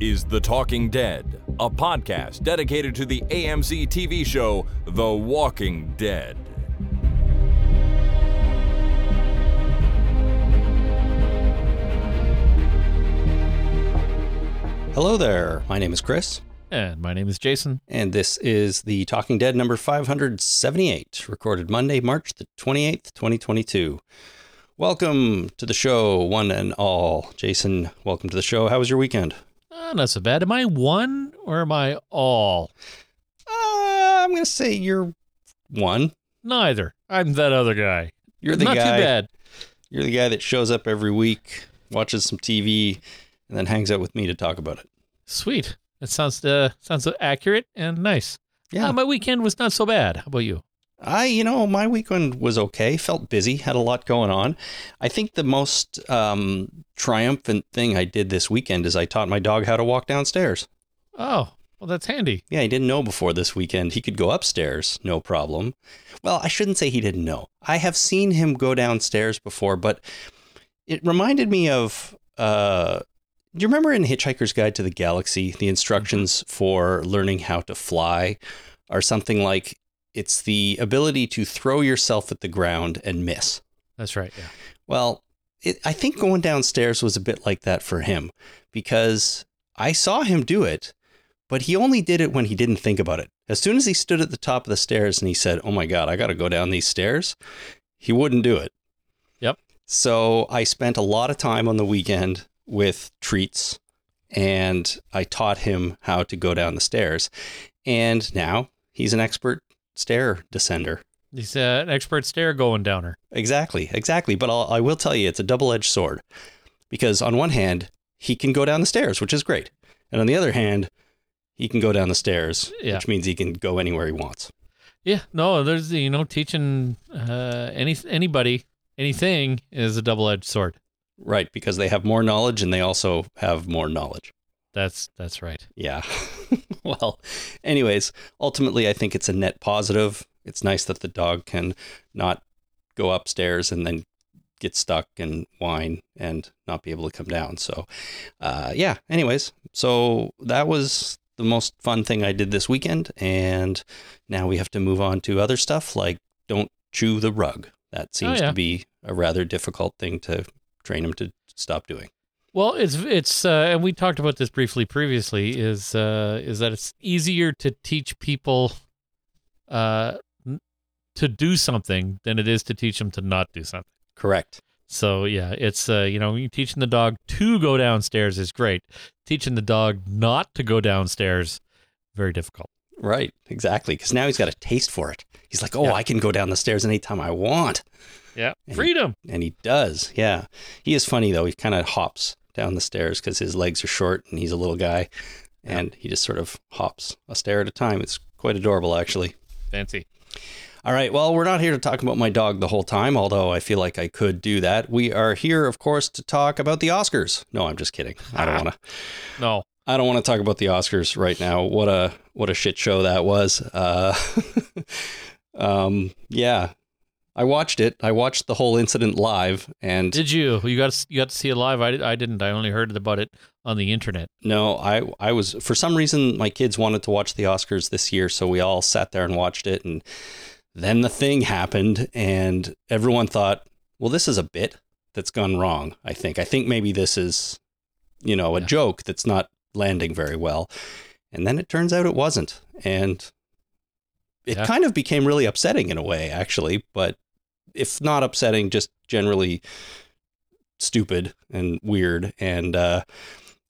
is The Talking Dead, a podcast dedicated to the AMC TV show The Walking Dead. Hello there. My name is Chris, And my name is Jason. and this is the Talking Dead number 578, recorded Monday, March the 28th, 2022. Welcome to the show, one and all. Jason, welcome to the show. How was your weekend? Uh, not so bad. Am I one or am I all? Uh, I'm going to say you're one. Neither. I'm that other guy. You're the not guy. too bad. You're the guy that shows up every week, watches some TV, and then hangs out with me to talk about it. Sweet. That sounds uh, sounds accurate and nice. Yeah. Uh, my weekend was not so bad. How about you? I, you know, my weekend was okay. Felt busy, had a lot going on. I think the most um, triumphant thing I did this weekend is I taught my dog how to walk downstairs. Oh, well, that's handy. Yeah, he didn't know before this weekend he could go upstairs, no problem. Well, I shouldn't say he didn't know. I have seen him go downstairs before, but it reminded me of. Uh, do you remember in Hitchhiker's Guide to the Galaxy, the instructions for learning how to fly are something like it's the ability to throw yourself at the ground and miss. That's right. Yeah. Well, it, I think going downstairs was a bit like that for him because I saw him do it, but he only did it when he didn't think about it. As soon as he stood at the top of the stairs and he said, Oh my God, I got to go down these stairs, he wouldn't do it. Yep. So I spent a lot of time on the weekend with treats and I taught him how to go down the stairs. And now he's an expert stair descender. He's uh, an expert stair going downer. Exactly, exactly. But I'll, I will tell you, it's a double edged sword because on one hand, he can go down the stairs, which is great. And on the other hand, he can go down the stairs, Yeah. which means he can go anywhere he wants. Yeah. No, there's you know teaching uh, any anybody anything is a double edged sword. Right, because they have more knowledge and they also have more knowledge. That's that's right. Yeah. well, anyways, ultimately, I think it's a net positive. It's nice that the dog can not go upstairs and then get stuck and whine and not be able to come down. So, uh, yeah, anyways, so that was the most fun thing I did this weekend. And now we have to move on to other stuff like don't chew the rug. That seems yeah. to be a rather difficult thing to train him to stop doing. Well, it's it's uh, and we talked about this briefly previously. Is uh, is that it's easier to teach people uh, to do something than it is to teach them to not do something. Correct. So yeah, it's uh, you know teaching the dog to go downstairs is great. Teaching the dog not to go downstairs, very difficult. Right, exactly. Because now he's got a taste for it. He's like, oh, Yeah. I can go down the stairs anytime I want. Yeah, And- freedom. And he does. Yeah. He is funny, though. He kind of hops down the stairs because his legs are short and he's a little guy. And he just sort of hops a stair at a time. It's quite adorable, actually. Fancy. All right. Well, we're not here to talk about my dog the whole time, although I feel like I could do that. We are here, of course, to talk about the Oscars. No, I'm just kidding. I don't want to. No. I don't want to talk about the Oscars right now. What a what a shit show that was. Uh, um, yeah, I watched it. I watched the whole incident live, and Did you? You got to, you got to see it live. I, I didn't. I only heard about it on the internet. no, I I was for some reason my kids wanted to watch the Oscars this year, so we all sat there and watched it, and then the thing happened, and everyone thought, well, this is a bit that's gone wrong. I think. I think maybe this is, you know, a Yeah. joke that's not landing very well. And then it turns out it wasn't. And it Yeah. kind of became really upsetting in a way, actually. But if not upsetting, just generally stupid and weird. And uh,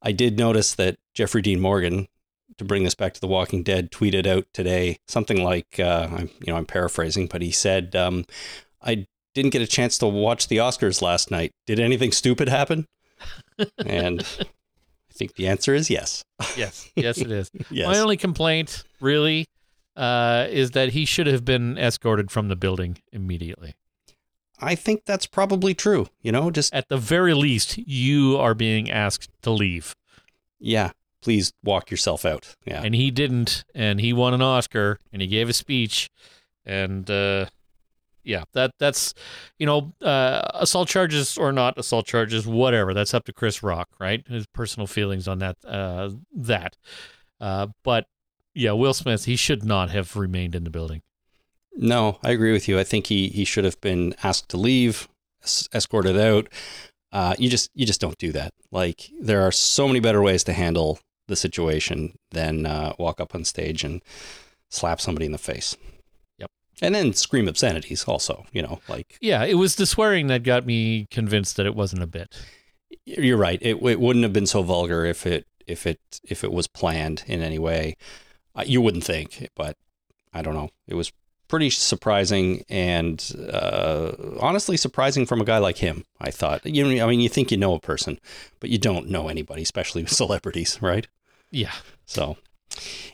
I did notice that Jeffrey Dean Morgan, to bring this back to The Walking Dead, tweeted out today something like, uh, I'm, you know, I'm paraphrasing, but he said, um, I didn't get a chance to watch the Oscars last night. Did anything stupid happen? and I think the answer is yes. Yes. Yes, it is. Yes. My only complaint, really, uh, is that he should have been escorted from the building immediately. I think that's probably true. You know, just At the very least, you are being asked to leave. yeah, please walk yourself out. Yeah. And he didn't, and he won an Oscar, and he gave a speech, and uh, yeah, that that's you know, uh, assault charges or not assault charges, whatever. That's up to Chris Rock, right? His personal feelings on that. Uh, that, uh, but yeah, Will Smith, he should not have remained in the building. No, I agree with you. I think he he should have been asked to leave, es- escorted out. Uh, you just you just don't do that. Like there are so many better ways to handle the situation than uh, walk up on stage and slap somebody in the face. Yep. And then scream obscenities also, you know, like Yeah, it was the swearing that got me convinced that it wasn't a bit. you're right. It, it wouldn't have been so vulgar if it if it if it was planned in any way. Uh, you wouldn't think, but I don't know. It was pretty surprising and uh, honestly surprising from a guy like him. I thought. You know, I mean, you think you know a person, but you don't know anybody, especially celebrities, right? Yeah. So,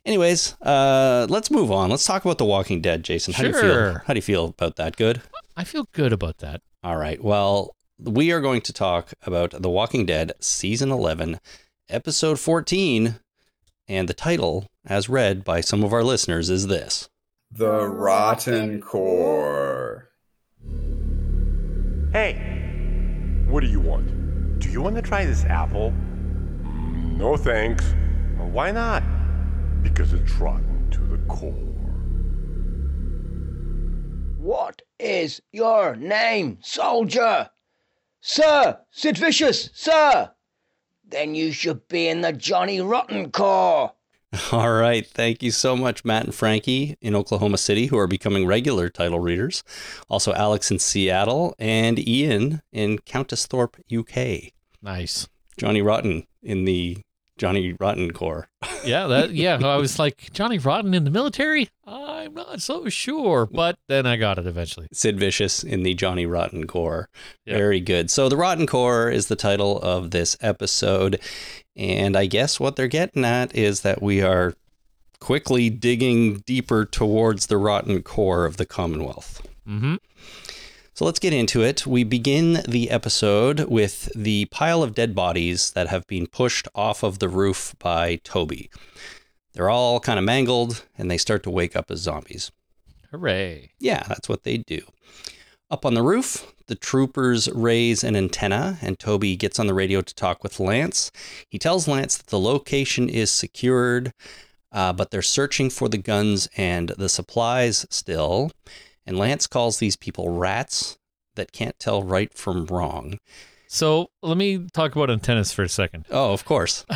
anyways, uh, let's move on. Let's talk about The Walking Dead, Jason. How do you feel? Sure. How do you feel about that? Good. I feel good about that. All right. Well, we are going to talk about The Walking Dead season 11, episode 14, and the title, as read by some of our listeners, is this. The Rotten Core. Hey, what do you want? Do you want to try this apple? "Mm, No thanks. Well, why not? Because it's rotten to the core. What is your name, soldier? Sir, Sid Vicious, sir. Then you should be in the Johnny Rotten Corps. All right. Thank you so much, Matt and Frankie in Oklahoma City, who are becoming regular title readers. Also, Alex in Seattle and Ian in Countesthorpe, UK. Nice. Johnny Rotten in the Johnny Rotten Corps. Yeah, that yeah. I was like Johnny Rotten in the military. I'm not so sure, but then I got it eventually. Sid Vicious in the Johnny Rotten Core. Yeah. Very good. So, The Rotten Core is the title of this episode. And I guess what they're getting at is that we are quickly digging deeper towards the rotten core of the Commonwealth. Mm-hmm. So let's get into it. We begin the episode with the pile of dead bodies that have been pushed off of the roof by Toby. They're all kind of mangled and they start to wake up as zombies. Hooray! Yeah, that's what they do. Up on the roof, the troopers raise an antenna, and Toby gets on the radio to talk with Lance. He tells Lance that the location is secured, uh, but they're searching for the guns and the supplies still. And Lance calls these people rats that can't tell right from wrong. So let me talk about antennas for a second. Oh, of course.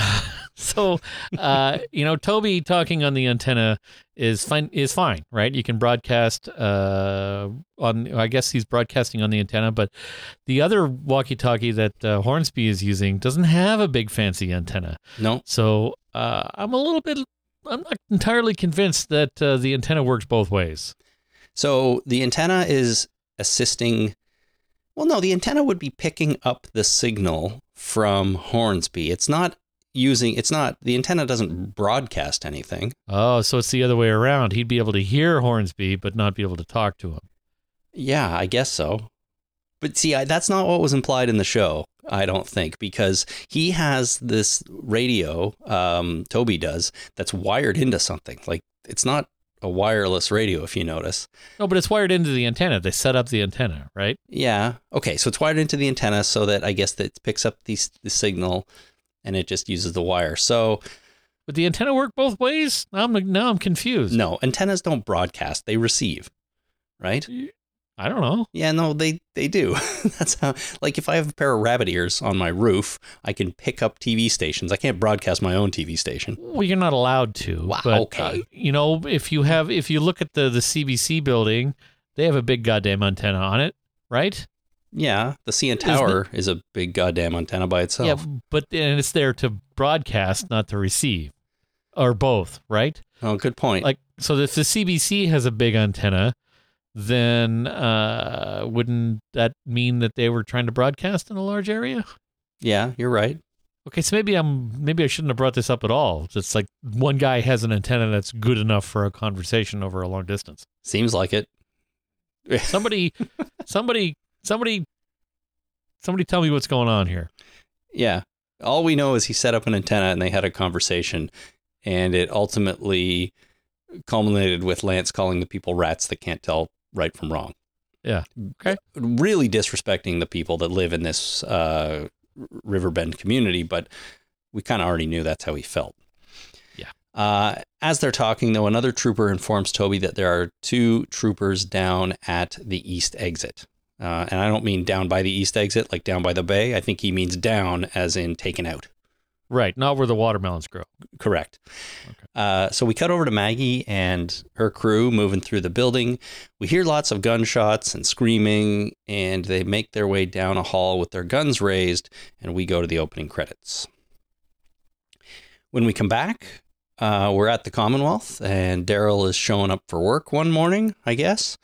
So, uh, you know, Toby talking on the antenna is fine. Is fine, right? You can broadcast uh, on. I guess he's broadcasting on the antenna, but the other walkie-talkie that uh, Hornsby is using doesn't have a big fancy antenna. No, So uh, I'm a little bit. I'm not entirely convinced that uh, the antenna works both ways. So the antenna is assisting. Well, no, the antenna would be picking up the signal from Hornsby. It's not using, it's not, the antenna doesn't broadcast anything. Oh, so it's the other way around. He'd be able to hear Hornsby, but not be able to talk to him. Yeah, I guess so. But see, I, that's not what was implied in the show, I don't think, because he has this radio, um, Toby does, that's wired into something. Like, it's not a wireless radio, if you notice. No, but it's wired into the antenna. They set up the antenna, right? Yeah. Okay. So it's wired into the antenna so that I guess that it picks up the, the signal and it just uses the wire. So Would the antenna work both ways? Now I'm now I'm confused. no, antennas don't broadcast; they receive. Right? I don't know. Yeah. No, they they do. That's how. Like if I have a pair of rabbit ears on my roof, I can pick up TV stations. I can't broadcast my own TV station. Well, you're not allowed to. Wow, But, okay. uh, you know, if you have, if you look at the the CBC building, they have a big goddamn antenna on it, right? Yeah, the CN Tower is a big goddamn antenna by itself. Yeah, but and it's there to broadcast, not to receive, or both, right? Oh, good point. Like, so if the CBC has a big antenna, then uh, wouldn't that mean that they were trying to broadcast in a large area? yeah, you're right. Okay, so maybe I'm maybe I shouldn't have brought this up at all. It's like one guy has an antenna that's good enough for a conversation over a long distance. Seems like it. Somebody, somebody, somebody, somebody, tell me what's going on here. Yeah. All we know is he set up an antenna and they had a conversation, and it ultimately culminated with Lance calling the people rats that can't tell right from wrong. Yeah. Okay. Really disrespecting the people that live in this uh, Riverbend community, but we kind of already knew that's how he felt. Yeah. Uh, as they're talking, though, another trooper informs Toby that there are two troopers down at the east exit. Uh, and I don't mean down by the east exit, like down by the bay. I think he means down as in taken out. Right. Not where the watermelons grow. Correct. Uh, so we cut over to Maggie and her crew moving through the building. We hear lots of gunshots and screaming, and they make their way down a hall with their guns raised, and we go to the opening credits. When we come back, uh, we're at the Commonwealth, and Daryl is showing up for work one morning, I guess.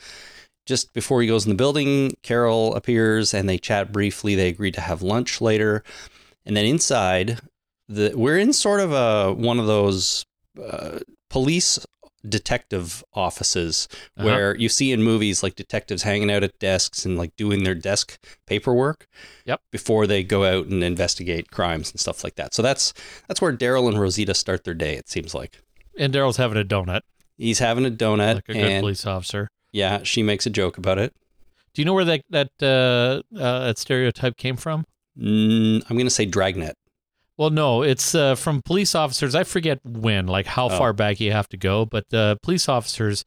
Just before he goes in the building, Carol appears and they chat briefly. They agree to have lunch later. And then inside, the we're in sort of a one of those uh, police detective offices Uh-huh. where you see in movies like detectives hanging out at desks and like doing their desk paperwork Yep. before they go out and investigate crimes and stuff like that. So that's that's where Daryl and Rosita start their day. It seems like And Daryl's having a donut, he's having a donut like a good police officer. yeah, she makes a joke about it. Do you know where that that uh, uh, that stereotype came from? Mm, I'm gonna say Dragnet. Well, no, it's uh, from police officers. I forget when, like how Oh. far back you have to go, but uh, police officers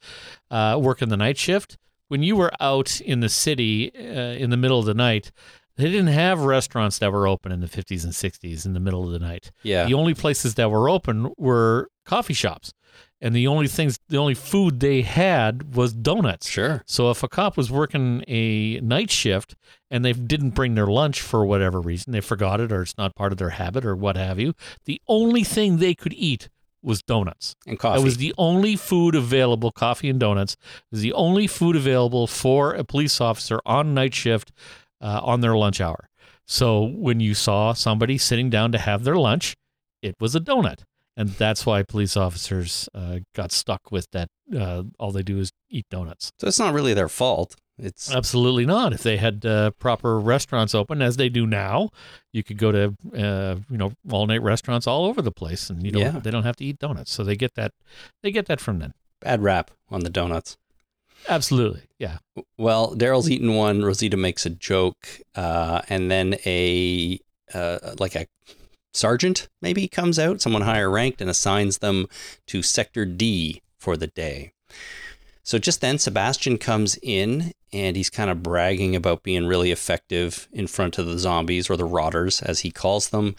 uh, work in the night shift. When you were out in the city uh, in the middle of the night, they didn't have restaurants that were open in the 50s and 60s in the middle of the night. Yeah, The only places that were open were coffee shops. And the only things, the only food they had was donuts. sure. So if a cop was working a night shift and they didn't bring their lunch for whatever reason, they forgot it or it's not part of their habit or what have you, the only thing they could eat was donuts. And coffee. That was the only food available, coffee and donuts was the only food available for a police officer on night shift uh, on their lunch hour. So when you saw somebody sitting down to have their lunch, it was a donut. And that's why police officers uh, got stuck with that. Uh, all they do is eat donuts. so it's not really their fault. It's Absolutely not. If they had uh, proper restaurants open, as they do now, you could go to uh, you know all night restaurants all over the place, and you don't Yeah. they don't have to eat donuts. So they get that they get that from then. bad rap on the donuts. Absolutely, yeah. Well, Daryl's eaten one. Rosita makes a joke, uh, and then a uh, like a sergeant maybe comes out, someone higher ranked, and assigns them to Sector D for the day. So just then, Sebastian comes in and he's kind of bragging about being really effective in front of the zombies or the rotters, as he calls them.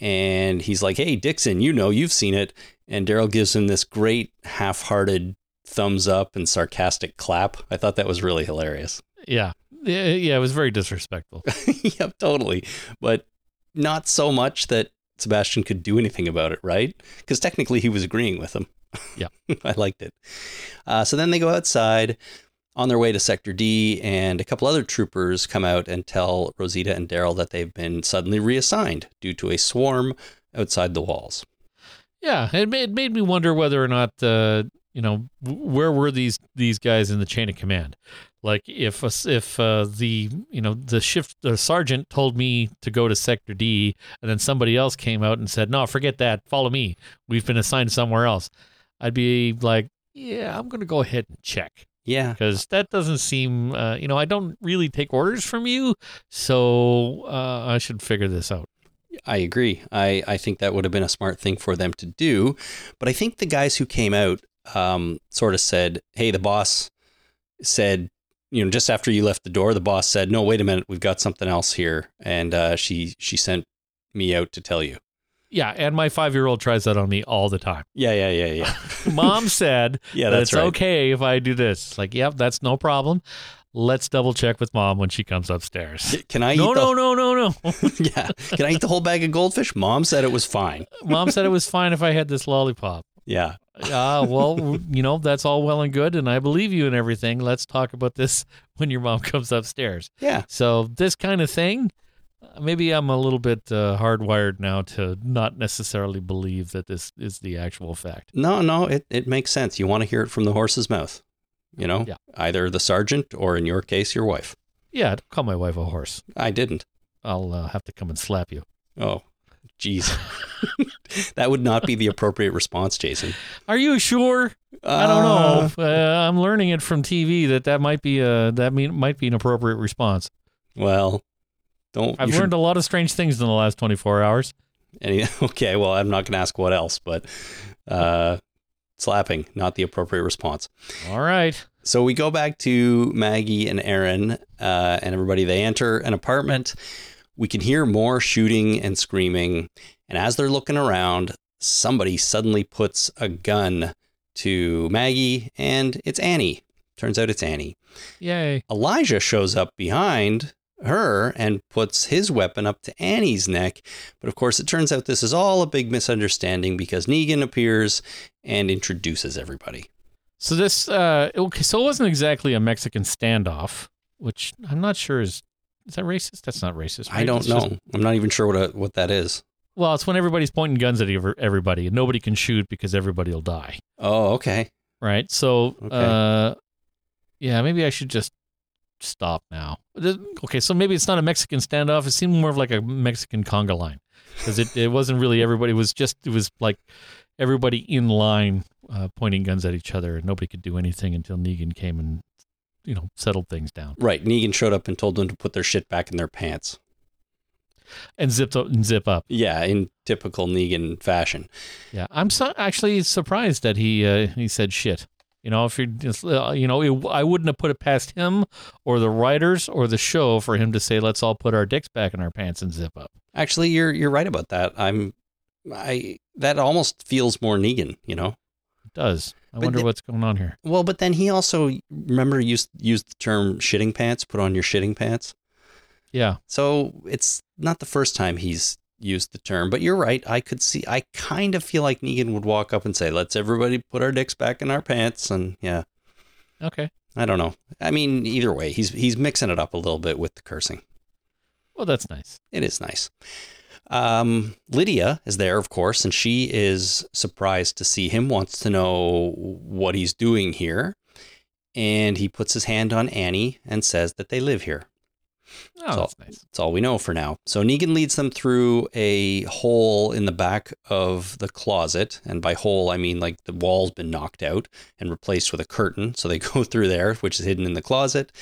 And he's like, "Hey, Dixon, you know, you've seen it." And Daryl gives him this great half-hearted thumbs up and sarcastic clap. I thought that was really hilarious. Yeah. Yeah, yeah, it was very disrespectful. yep, totally. But not so much that Sebastian could do anything about it, right? Because technically he was agreeing with him. Yeah. I liked it. Uh, so then they go outside on their way to Sector D, and a couple other troopers come out and tell Rosita and Daryl that they've been suddenly reassigned due to a swarm outside the walls. Yeah, it made, it made me wonder whether or not, uh, you know, where were these these guys in the chain of command? Like if if uh, the you know the shift the sergeant told me to go to sector D, and then somebody else came out and said, "No, forget that. Follow me. We've been assigned somewhere else." I'd be like, "Yeah, I'm going to go ahead and check." Yeah. because that doesn't seem uh, you know i don't really take orders from you so uh, i should figure this out I agree. I, I think that would have been a smart thing for them to do. But I think the guys who came out um, sort of said, hey, the boss said, you know, just after you left the door, the boss said, no, wait a minute, we've got something else here. And uh, she, she sent me out to tell you. yeah and my five year old tries that on me all the time Yeah, yeah, yeah, yeah. mom said Yeah, that that's it's right. okay if i do this like yep that's no problem let's double check with mom when she comes upstairs Can I no eat the, no no no no yeah. Can I eat the whole bag of goldfish? Mom said it was fine. mom said it was fine if i had this lollipop Yeah. Ah, well, you know, that's all well and good, and I believe you and everything. Let's talk about this when your mom comes upstairs. Yeah. So this kind of thing, uh, maybe I'm a little bit uh, hardwired now to not necessarily believe that this is the actual fact. No, no, it, it makes sense. You want to hear it from the horse's mouth. You know, Yeah. either the sergeant or in your case, your wife. Yeah, don't call my wife a horse. I didn't. I'll uh, have to come and slap you. Oh, Jeez. that would not be the appropriate response, Jason. Are you sure? I don't know. Uh, I'm learning it from TV that that might be a that mean, might be an appropriate response. Well, don't. I've you should- learned a lot of strange things in the last 24 hours. Any, okay, well, I'm not going to ask what else, but uh, slapping, not the appropriate response. All right. So we go back to Maggie and Aaron uh, and everybody. They enter an apartment. We can hear more shooting and screaming. And as they're looking around, somebody suddenly puts a gun to Maggie, and it's Annie. Turns out it's Annie. Yay. Elijah shows up behind her and puts his weapon up to Annie's neck. But of course, it turns out this is all a big misunderstanding because Negan appears and introduces everybody. So this uh okay, so it wasn't exactly a Mexican standoff, which I'm not sure is is that racist? That's not racist. I don't It's know. just- I'm not even sure what a, what that is. well, it's when everybody's pointing guns at everybody and nobody can shoot because everybody will die. Oh, okay. Right? So Okay. uh yeah, maybe I should just stop now. Okay, so maybe it's not a Mexican standoff. It seemed more of like a Mexican conga line. Because it, it wasn't really everybody. It was just, it was like everybody in line uh, pointing guns at each other. and Nobody could do anything until Negan came and, you know, settled things down Right. Negan showed up and told them to put their shit back in their pants. and zipped up and zip up. Yeah, in typical Negan fashion. Yeah, I'm so, actually surprised that he uh, he said shit. You know, if you just, uh, you know, it, I wouldn't have put it past him or the writers or the show for him to say, "Let's all put our dicks back in our pants and zip up." Actually, you're you're right about that. I'm I that almost feels more Negan, you know. It does. I wonder the- what's going on here. Well, but then he also remember used used the term shitting pants, put on your shitting pants. Yeah, So it's not the first time he's used the term, but you're right. I could see, I kind of feel like Negan would walk up and say, let's everybody put our dicks back in our pants. And yeah, okay. I don't know. I mean, either way, he's, he's mixing it up a little bit with the cursing. Well, that's nice. It is nice. Um, Lydia is there, of course, and she is surprised to see him, wants to know what he's doing here. And he puts his hand on Annie and says that they live here. Oh, that's nice. That's all we know for now. So Negan leads them through a hole in the back of the closet. And by hole, I mean like the wall's been knocked out and replaced with a curtain. So they go through there, which is hidden in the closet.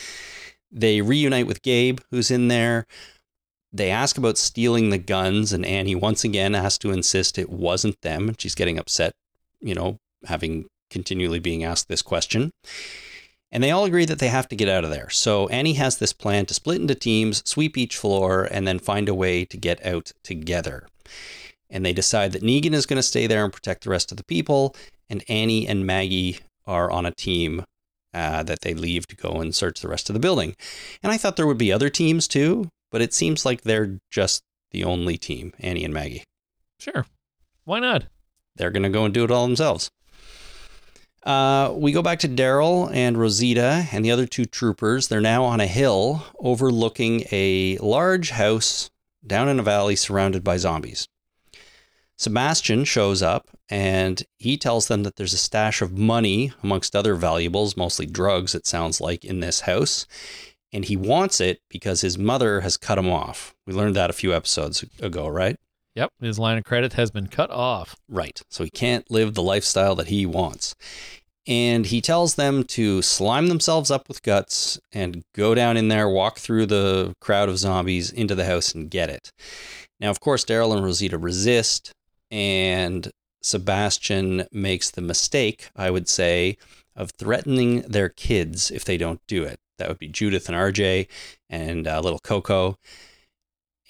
They reunite with Gabe, who's in there. They ask about stealing the guns, and Annie once again has to insist it wasn't them. She's getting upset, you know, having continually being asked this question. And they all agree that they have to get out of there. So Annie has this plan to split into teams, sweep each floor, and then find a way to get out together. And they decide that Negan is going to stay there and protect the rest of the people, and Annie and Maggie are on a team uh, that they leave to go and search the rest of the building. And I thought there would be other teams too, but it seems like they're just the only team, Annie and Maggie. Sure. Why not? They're going to go and do it all themselves. Uh, we go back to Daryl and Rosita and the other two troopers. They're now on a hill overlooking a large house down in a valley surrounded by zombies. Sebastian shows up and he tells them that there's a stash of money, amongst other valuables, mostly drugs, it sounds like, in this house. And he wants it because his mother has cut him off. We learned that a few episodes ago, right? Yep. His line of credit has been cut off. Right. So he can't live the lifestyle that he wants. And he tells them to slime themselves up with guts and go down in there, walk through the crowd of zombies into the house and get it. Now, of course, Daryl and Rosita resist, and Sebastian makes the mistake, I would say, of threatening their kids if they don't do it. That would be Judith and RJ and uh, little Coco.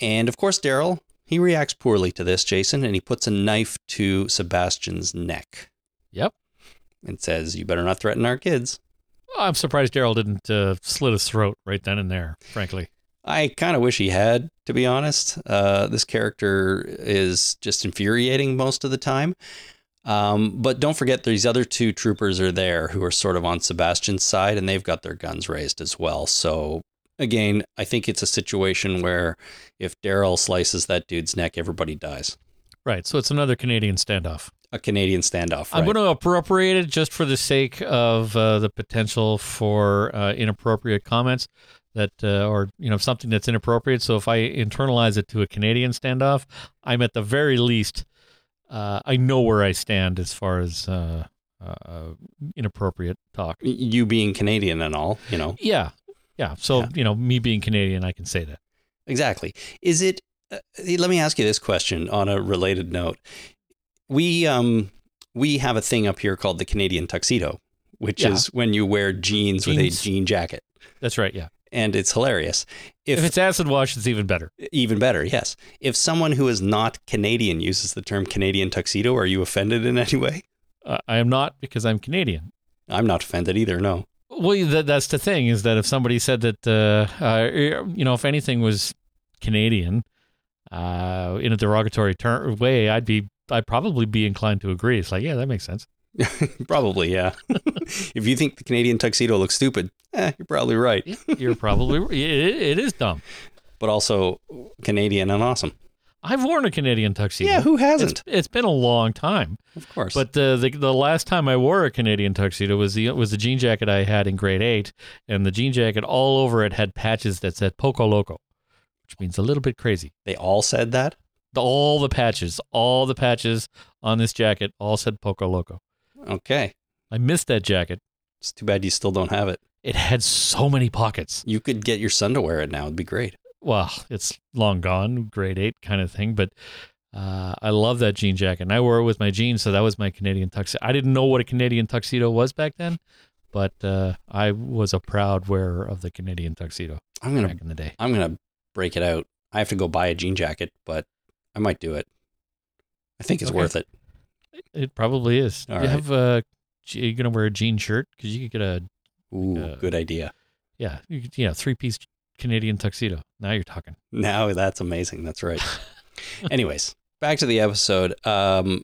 And of course, Daryl, he reacts poorly to this, Jason, and he puts a knife to Sebastian's neck Yep. and says, You better not threaten our kids. I'm surprised Daryl didn't uh, slit his throat right then and there, frankly. I kind of wish he had, to be honest. Uh, this character is just infuriating most of the time. Um, but don't forget, these other two troopers are there who are sort of on Sebastian's side, and they've got their guns raised as well. So, again, I think it's a situation where if Daryl slices that dude's neck, everybody dies. Right. So it's another Canadian standoff. A Canadian standoff. I'm going to appropriate it just for the sake of uh, the potential for uh, inappropriate comments. that uh, or you know something that's inappropriate. So if I internalize it to a Canadian standoff, I'm at the very least uh, I know where I stand as far as uh, uh, inappropriate talk. You being Canadian and all, you know. Yeah, yeah. So Yeah. you know, me being Canadian, I can say that. Exactly. Is it? Uh, let me ask you this question on a related note. We um we have a thing up here called the Canadian tuxedo, which Yeah. is when you wear jeans, with a jean jacket, That's right. Yeah. And it's hilarious. If, If, it's acid wash, it's even better. even better, yes. If someone who is not Canadian uses the term Canadian tuxedo, are you offended in any way? Uh, I am not because I'm Canadian. I'm not offended either. No. Well, that, that's the thing is that if somebody said that, uh, uh, you know, if anything was Canadian uh, in a derogatory ter- way, I'd be, I'd probably be inclined to agree. It's like, yeah, that makes sense. Probably, yeah. if you think the Canadian tuxedo looks stupid, eh, you're probably right. You're probably, it, it is dumb. But also Canadian and awesome. I've worn a Canadian tuxedo. Yeah, who hasn't? it's been a long time, of course. but the, the the last time I wore a Canadian tuxedo was the was the jean jacket I had in grade eight, and the jean jacket all over it had patches that said "Poco Loco," which means a little bit crazy. they all said that. The- all the patches, all the patches on this jacket all said Poco Loco. Okay. I missed that jacket. It's too bad you still don't have it. It had so many pockets. You could get your son to wear it now. It'd be great. Well, it's long gone, grade eight kind of thing, but uh, I love that jean jacket. And I wore it with my jeans, so that was my Canadian tuxedo. I didn't know what a Canadian tuxedo was back then, but uh, I was a proud wearer of the Canadian tuxedo I'm gonna back in the day. I'm gonna break it out. I have to go buy a jean jacket, but I might do it. I think it's Okay. worth it. It probably is. All you right. have uh, are gonna wear a jean shirt? Because you could get a Ooh, Uh, good idea. yeah, you could, yeah, three piece Canadian tuxedo. Now you're talking. Now that's amazing. That's right. Anyways, back to the episode. Um,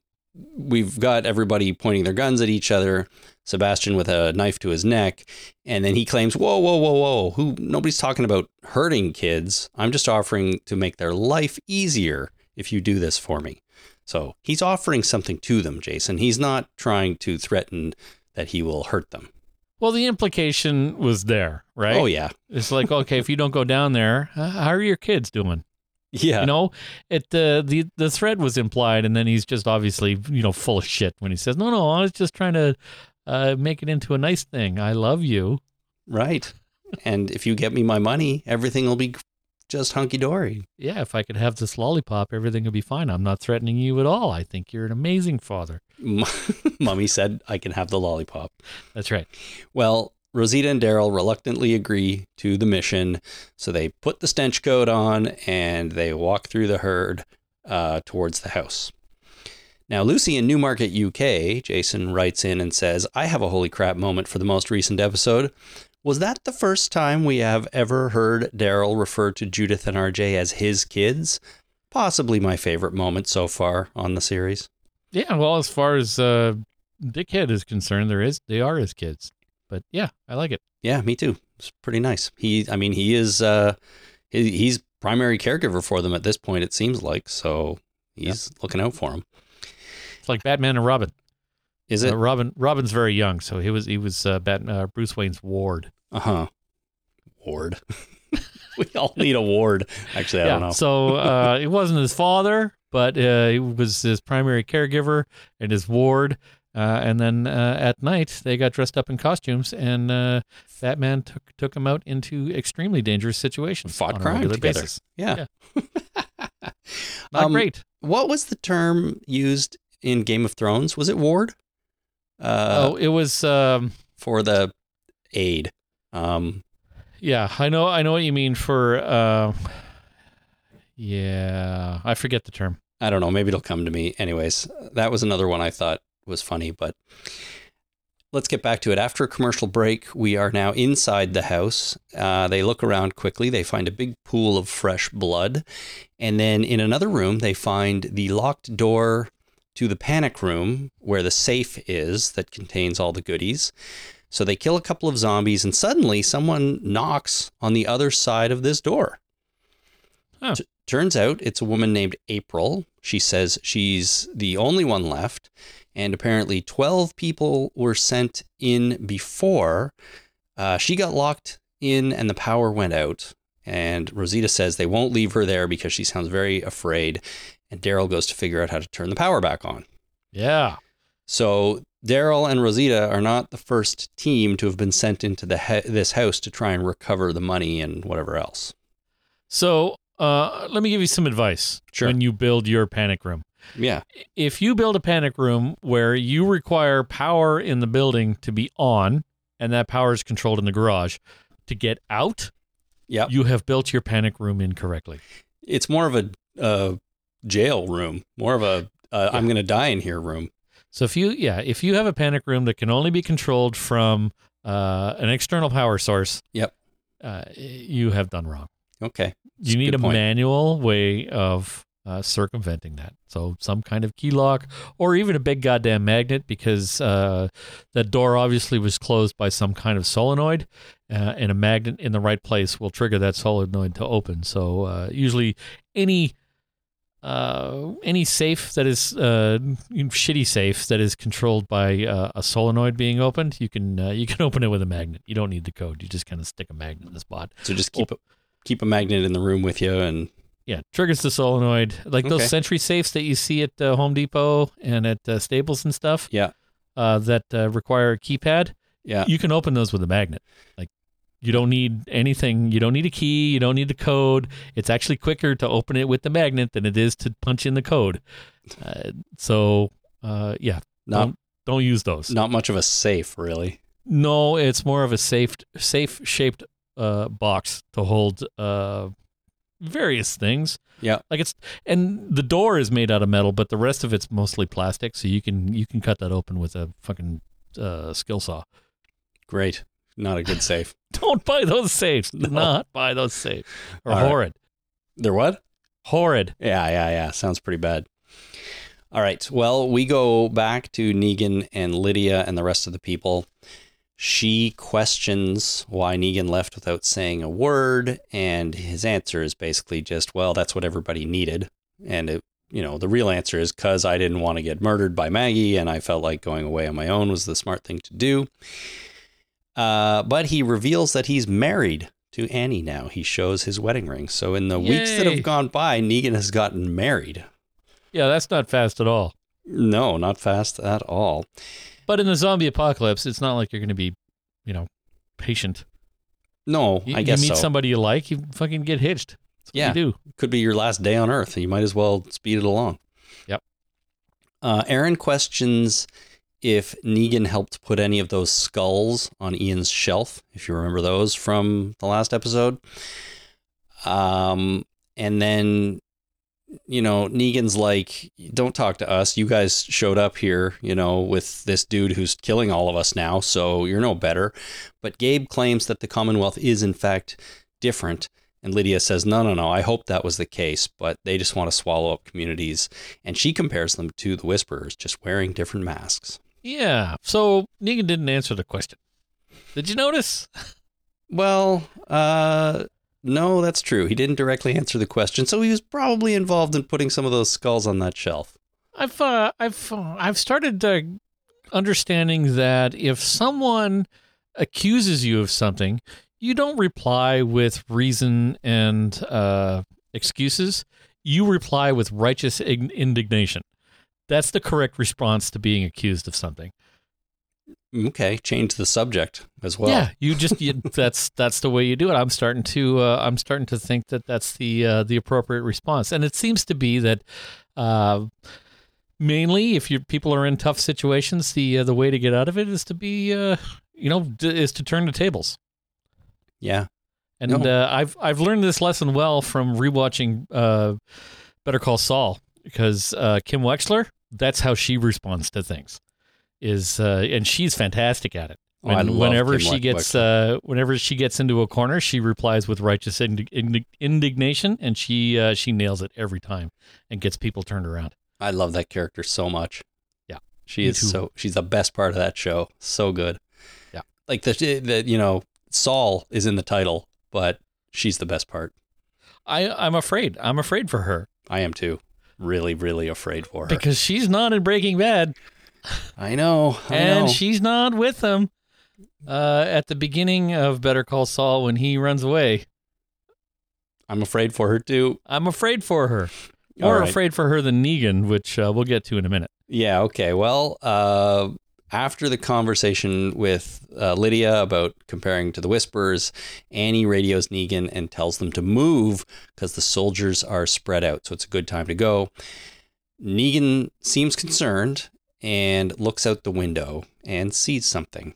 we've got everybody pointing their guns at each other. Sebastian with a knife to his neck, and then he claims, "Whoa, whoa, whoa, whoa! Who? Nobody's talking about hurting kids. I'm just offering to make their life easier if you do this for me." So he's offering something to them, Jason. He's not trying to threaten that he will hurt them. Well, the implication was there, right? Oh yeah, It's like, okay, if you don't go down there, how are your kids doing? yeah. You know, it uh, the the thread was implied, and then he's just obviously you know full of shit when he says, "No, no, I was just trying to uh, make it into a nice thing. I love you." Right. and if you get me my money, everything will be just hunky dory. Yeah, if I could have this lollipop, everything would be fine. I'm not threatening you at all. I think you're an amazing father. Mummy said I can have the lollipop. That's right. Well, Rosita and Daryl reluctantly agree to the mission, so they put the stench coat on and they walk through the herd uh, towards the house. Now, Lucy in Newmarket, UK, Jason writes in and says, I have a holy crap moment for the most recent episode. Was that the first time we have ever heard Daryl refer to Judith and RJ as his kids? Possibly my favorite moment so far on the series. Yeah. Well, as far as uh, Dickhead is concerned, there is they are his kids. But yeah, I like it. Yeah, me too. It's pretty nice. He, I mean, he is, uh, he, he's primary caregiver for them at this point. It seems like so. He's looking out for them. It's like Batman and Robin. Is it? Uh, Robin Robin's very young, so he was he was uh, Bat, uh, Bruce Wayne's ward. Uh huh. Ward. we all need a ward. Actually, I don't know. So uh, it wasn't his father, but uh, he was his primary caregiver and his ward. Uh, and then uh, at night, they got dressed up in costumes, and uh, Batman took took him out into extremely dangerous situations. Fought crime together. basis. Yeah. Not Um, great. What was the term used in Game of Thrones? Was it ward? Uh, oh, it was. Um, for the aid. Um, yeah, I know. I know what you mean. For uh, yeah, I forget the term. I don't know. Maybe it'll come to me. Anyways, that was another one I thought was funny, but let's get back to it. After a commercial break, we are now inside the house. Uh, they look around quickly. They find a big pool of fresh blood. And then in another room, they find the locked door to the panic room where the safe is that contains all the goodies. So they kill a couple of zombies, and suddenly someone knocks on the other side of this door. Oh. T- turns out it's a woman named April. She says she's the only one left, and apparently 12 people were sent in before. Uh, she got locked in and the power went out. And Rosita says they won't leave her there because she sounds very afraid. And Daryl goes to figure out how to turn the power back on. Yeah. So Daryl and Rosita are not the first team to have been sent into the he- this house to try and recover the money and whatever else. So uh, let me give you some advice Sure. when you build your panic room. Yeah. If you build a panic room where you require power in the building to be on, and that power is controlled in the garage, to get out, Yep. you have built your panic room incorrectly. It's more of a uh, jail room, more of a uh, I'm going to die in here room. So if you, yeah, if you have a panic room that can only be controlled from uh, an external power source, Yep. uh, you have done wrong. Okay. You need good a manual way of uh, circumventing that. So some kind of key lock or even a big goddamn magnet because uh, that door obviously was closed by some kind of solenoid uh, and a magnet in the right place will trigger that solenoid to open. So uh, usually any uh, any safe that is uh, shitty safe that is controlled by uh, a solenoid being opened, you can uh, you can open it with a magnet. You don't need the code. You just kind of stick a magnet in the spot. So just keep a, keep a magnet in the room with you and Yeah, triggers the solenoid, like Okay. those Sentry safes that you see at Home Depot and at Staples and stuff. Yeah. uh, that uh, require a keypad. yeah. You can open those with a magnet. Like, you don't need anything. You don't need a key. You don't need the code. It's actually quicker to open it with the magnet than it is to punch in the code. Uh, so, uh, yeah, Not don't don't use those. not much of a safe really. No, it's more of a safe safe shaped uh, box to hold uh, various things. Yeah. like it's and the door is made out of metal, but the rest of it's mostly plastic. So you can you can cut that open with a fucking uh, skill saw. Great. Not a good safe. Don't buy those safes. No. not buy those safes. Or All right. horrid, They're what? horrid. Yeah, yeah, yeah. Sounds pretty bad. All right. Well, we go back to Negan and Lydia and the rest of the people. She questions why Negan left without saying a word, and his answer is basically just, "Well, that's what everybody needed." And it, you know, the real answer is because I didn't want to get murdered by Maggie, and I felt like going away on my own was the smart thing to do. Uh, but he reveals that he's married to Annie now. He shows his wedding ring. So in the weeks that have gone by, Negan has gotten married. Yeah, that's not fast at all. No, not fast at all. But in the zombie apocalypse, it's not like you're going to be, you know, patient. No, You, I guess you meet so. somebody you like, you fucking get hitched. That's what Yeah. you do. Could be your last day on Earth. You might as well speed it along. Yep. Uh, Aaron questions if Negan helped put any of those skulls on Ian's shelf, if you remember those from the last episode. Um, and then, you know, Negan's like, don't talk to us. You guys showed up here, you know, with this dude who's killing all of us now, so you're no better. But Gabe claims that the Commonwealth is, in fact, different. And Lydia says, no, no, no, I hope that was the case, but they just want to swallow up communities. And she compares them to the Whisperers, just wearing different masks. Yeah. So Negan didn't answer the question. Did you notice? Well, uh, no, that's true. He didn't directly answer the question, so he was probably involved in putting some of those skulls on that shelf. I've uh, I've uh, I've started uh, understanding that if someone accuses you of something, you don't reply with reason and uh, excuses. You reply with righteous indignation. That's the correct response to being accused of something. Okay, change the subject as well. yeah, you just you, that's that's the way you do it. I'm starting to uh, I'm starting to think that that's the uh, the appropriate response, and it seems to be that uh, mainly if you people are in tough situations, the uh, the way to get out of it is to be uh, you know d- is to turn the tables. Yeah. And No. uh, I've I've learned this lesson well from rewatching uh, Better Call Saul because uh, Kim Wexler that's how she responds to things is uh, and she's fantastic at it. Oh, I When- love whenever Kim she gets uh, whenever she gets into a corner, she replies with righteous indi- indi- indignation, and she uh, she nails it every time and gets people turned around. I love that character so much. Yeah, She is too. so she's the best part of that show. So good. Yeah. Like the the you know, Saul is in the title, but she's the best part. I I'm afraid. I'm afraid for her I am too. Really, really afraid for her. because she's not in Breaking Bad I know. I and know. she's not with them. Uh, at the beginning of Better Call Saul, when he runs away, I'm afraid for her too. I'm afraid for her. All More right. afraid for her than Negan, which uh, we'll get to in a minute. Yeah, okay. Well, uh, after the conversation with uh, Lydia about comparing to the Whispers, Annie radios Negan and tells them to move because the soldiers are spread out. So it's a good time to go. Negan seems concerned and looks out the window and sees something.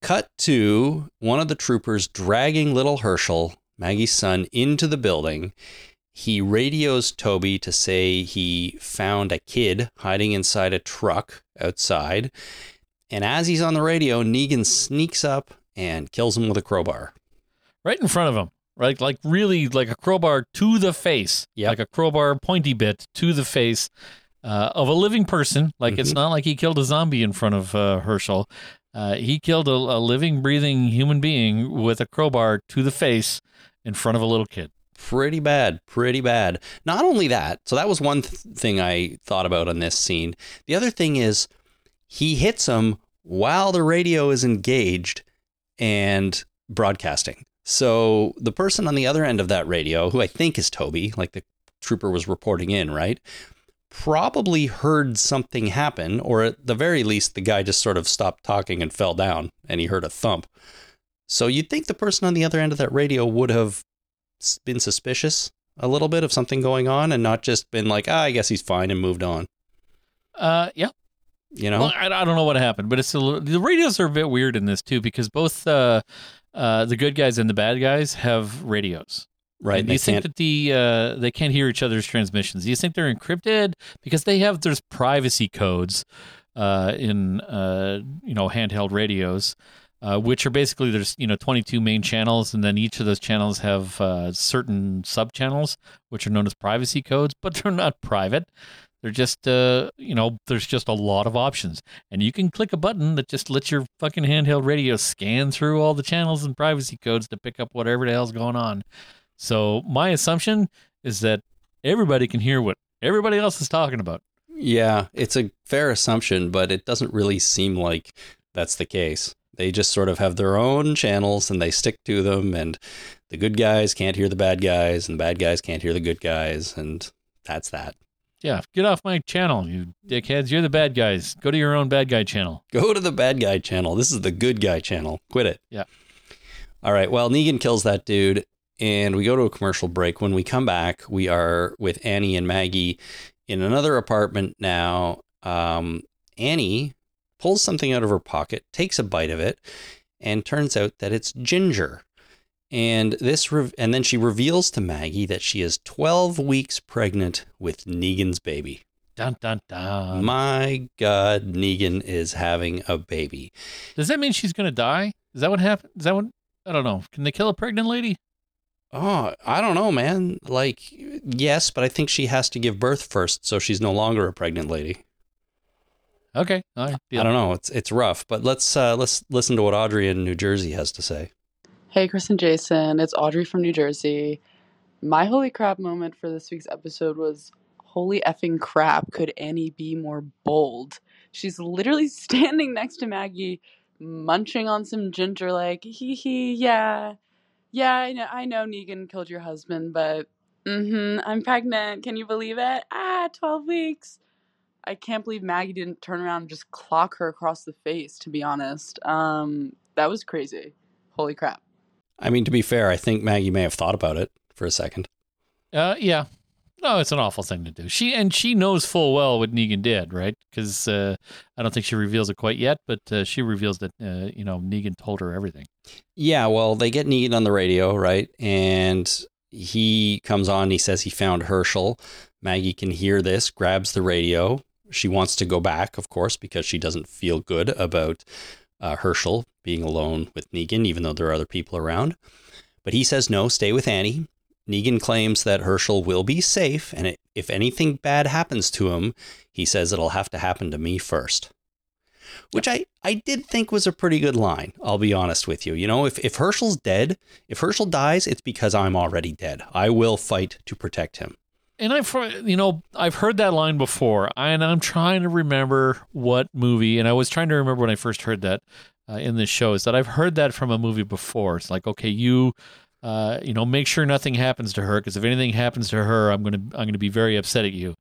Cut to one of the troopers dragging little Hershel, Maggie's son, into the building. He radios Toby to say he found a kid hiding inside a truck outside. And as he's on the radio, Negan sneaks up and kills him with a crowbar. Right in front of him. Right, like really, like a crowbar to the face, Yep. like a crowbar pointy bit to the face uh, of a living person. Like it's Mhm. not like he killed a zombie in front of uh, Hershel. Uh, he killed a, a living, breathing human being with a crowbar to the face in front of a little kid. Pretty bad, pretty bad. Not only that, so that was one th- thing I thought about on this scene. The other thing is he hits him while the radio is engaged and broadcasting. So the person on the other end of that radio, who I think is Toby, like the trooper was reporting in, right? Probably heard something happen, or at the very least, the guy just sort of stopped talking and fell down and he heard a thump. So you'd think the person on the other end of that radio would have been suspicious a little bit of something going on and not just been like, ah, I guess he's fine and moved on. Uh, yeah, You know? Well, I, I don't know what happened, but it's a, little- the radios are a bit weird in this too because both uh, uh, the good guys and the bad guys have radios. right. And do you think that the uh, they can't hear each other's transmissions? Do you think they're encrypted because they have there's privacy codes uh, in uh, you know handheld radios, uh, which are basically there's you know 22 main channels, and then each of those channels have uh, certain sub channels which are known as privacy codes, but they're not private. They're just, uh, you know, there's just a lot of options. And you can click a button that just lets your fucking handheld radio scan through all the channels and privacy codes to pick up whatever the hell's going on. So my assumption is that everybody can hear what everybody else is talking about. yeah, it's a fair assumption, but it doesn't really seem like that's the case. They just sort of have their own channels and they stick to them, and the good guys can't hear the bad guys, and the bad guys can't hear the good guys, and that's that. Yeah, get off my channel, you dickheads. You're the bad guys. Go to your own bad guy channel. Go to the bad guy channel. This is the good guy channel. Quit it. Yeah. All right. Well, Negan kills that dude, and we go to a commercial break. When we come back, we are with Annie and Maggie in another apartment now. Um, Annie pulls something out of her pocket, takes a bite of it, and turns out that it's ginger. And this, re- and then she reveals to Maggie that she is 12 weeks pregnant with Negan's baby. Dun dun dun. My God, Negan is having a baby. Does that mean she's gonna die? Is that what happened? Is that what? I don't know. Can they kill a pregnant lady? Oh, I don't know, man. Like, yes, but I think she has to give birth first, so she's no longer a pregnant lady. Okay. All right. I don't know. It's it's rough, but let's uh, let's listen to what Audrey in New Jersey has to say. Hey, Chris and Jason, it's Audrey from New Jersey. My holy crap moment for this week's episode was holy effing crap, could Annie be more bold? She's literally standing next to Maggie, munching on some ginger, like, hee hee, yeah. Yeah, I know, I know Negan killed your husband, but mm hmm, I'm pregnant. Can you believe it? Ah, 12 weeks. I can't believe Maggie didn't turn around and just clock her across the face, to be honest. Um, that was crazy. Holy crap. I mean, to be fair, I think Maggie may have thought about it for a second. Uh, yeah. No, it's an awful thing to do. She and she knows full well what Negan did, right? Because uh, I don't think she reveals it quite yet, but uh, she reveals that uh, you know Negan told her everything. Yeah, well, they get Negan on the radio, right? And he comes on. And he says he found Hershel. Maggie can hear this, grabs the radio. She wants to go back, of course, because she doesn't feel good about uh, Hershel being alone with Negan, even though there are other people around. But he says no, stay with Annie. Negan claims that Hershel will be safe, and it, if anything bad happens to him, he says it'll have to happen to me first. Which I, I did think was a pretty good line, I'll be honest with you. You know, if, if Hershel's dead, if Hershel dies, it's because I'm already dead. I will fight to protect him. And I've you know I've heard that line before, and I'm trying to remember what movie. And I was trying to remember when I first heard that. uh, in this show is that I've heard that from a movie before. It's like, okay, you, uh, you know, make sure nothing happens to her because if anything happens to her, I'm gonna I'm gonna be very upset at you.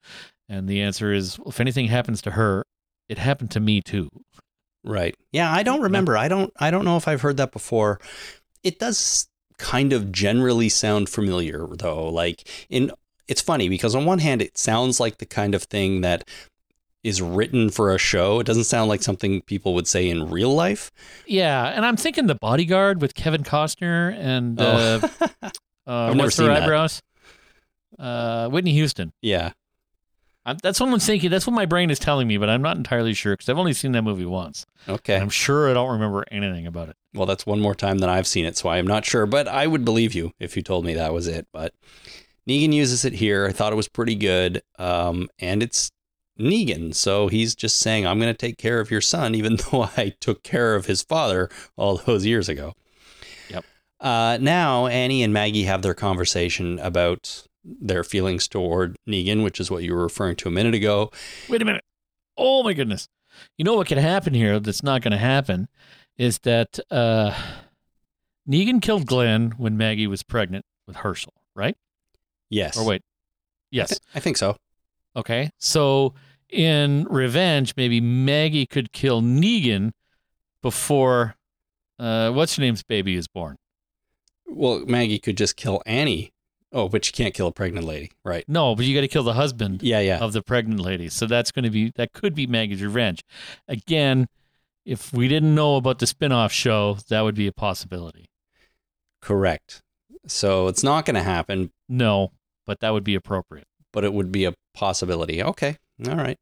And the answer is, if anything happens to her, it happened to me too. Right. Yeah, I don't remember. I don't I don't know if I've heard that before. It does kind of generally sound familiar though. Like in it's funny because on one hand it sounds like the kind of thing that is written for a show. It doesn't sound like something people would say in real life. Yeah, and I'm thinking The Bodyguard with Kevin Costner and uh, Oh. uh, I've never seen that. eyebrows? Uh, Whitney Houston. yeah. I'm, that's what I'm thinking. That's what my brain is telling me, but I'm not entirely sure because I've only seen that movie once. Okay. And I'm sure I don't remember anything about it. Well, that's one more time than I've seen it, so I am not sure, but I would believe you if you told me that was it. But Negan uses it here. I thought it was pretty good. Um, and it's Negan, so he's just saying, I'm going to take care of your son, even though I took care of his father all those years ago. Yep. Uh, now, Annie and Maggie have their conversation about their feelings toward Negan, which is what you were referring to a minute ago. Wait a minute. Oh my goodness. You know what could happen here that's not going to happen is that uh, Negan killed Glenn when Maggie was pregnant with Hershel, right? Yes. Or wait. I, Yes. I think so. Okay. So in revenge, maybe Maggie could kill Negan before uh, what's her name's baby is born. Well, Maggie could just kill Annie. Oh, but you can't kill a pregnant lady, right? No, but you got to kill the husband Yeah, yeah. of the pregnant lady. So that's going to be that could be Maggie's revenge. Again, if we didn't know about the spin-off show, that would be a possibility. Correct. So it's not going to happen, No, but that would be appropriate. but it would be a possibility. Okay. All right.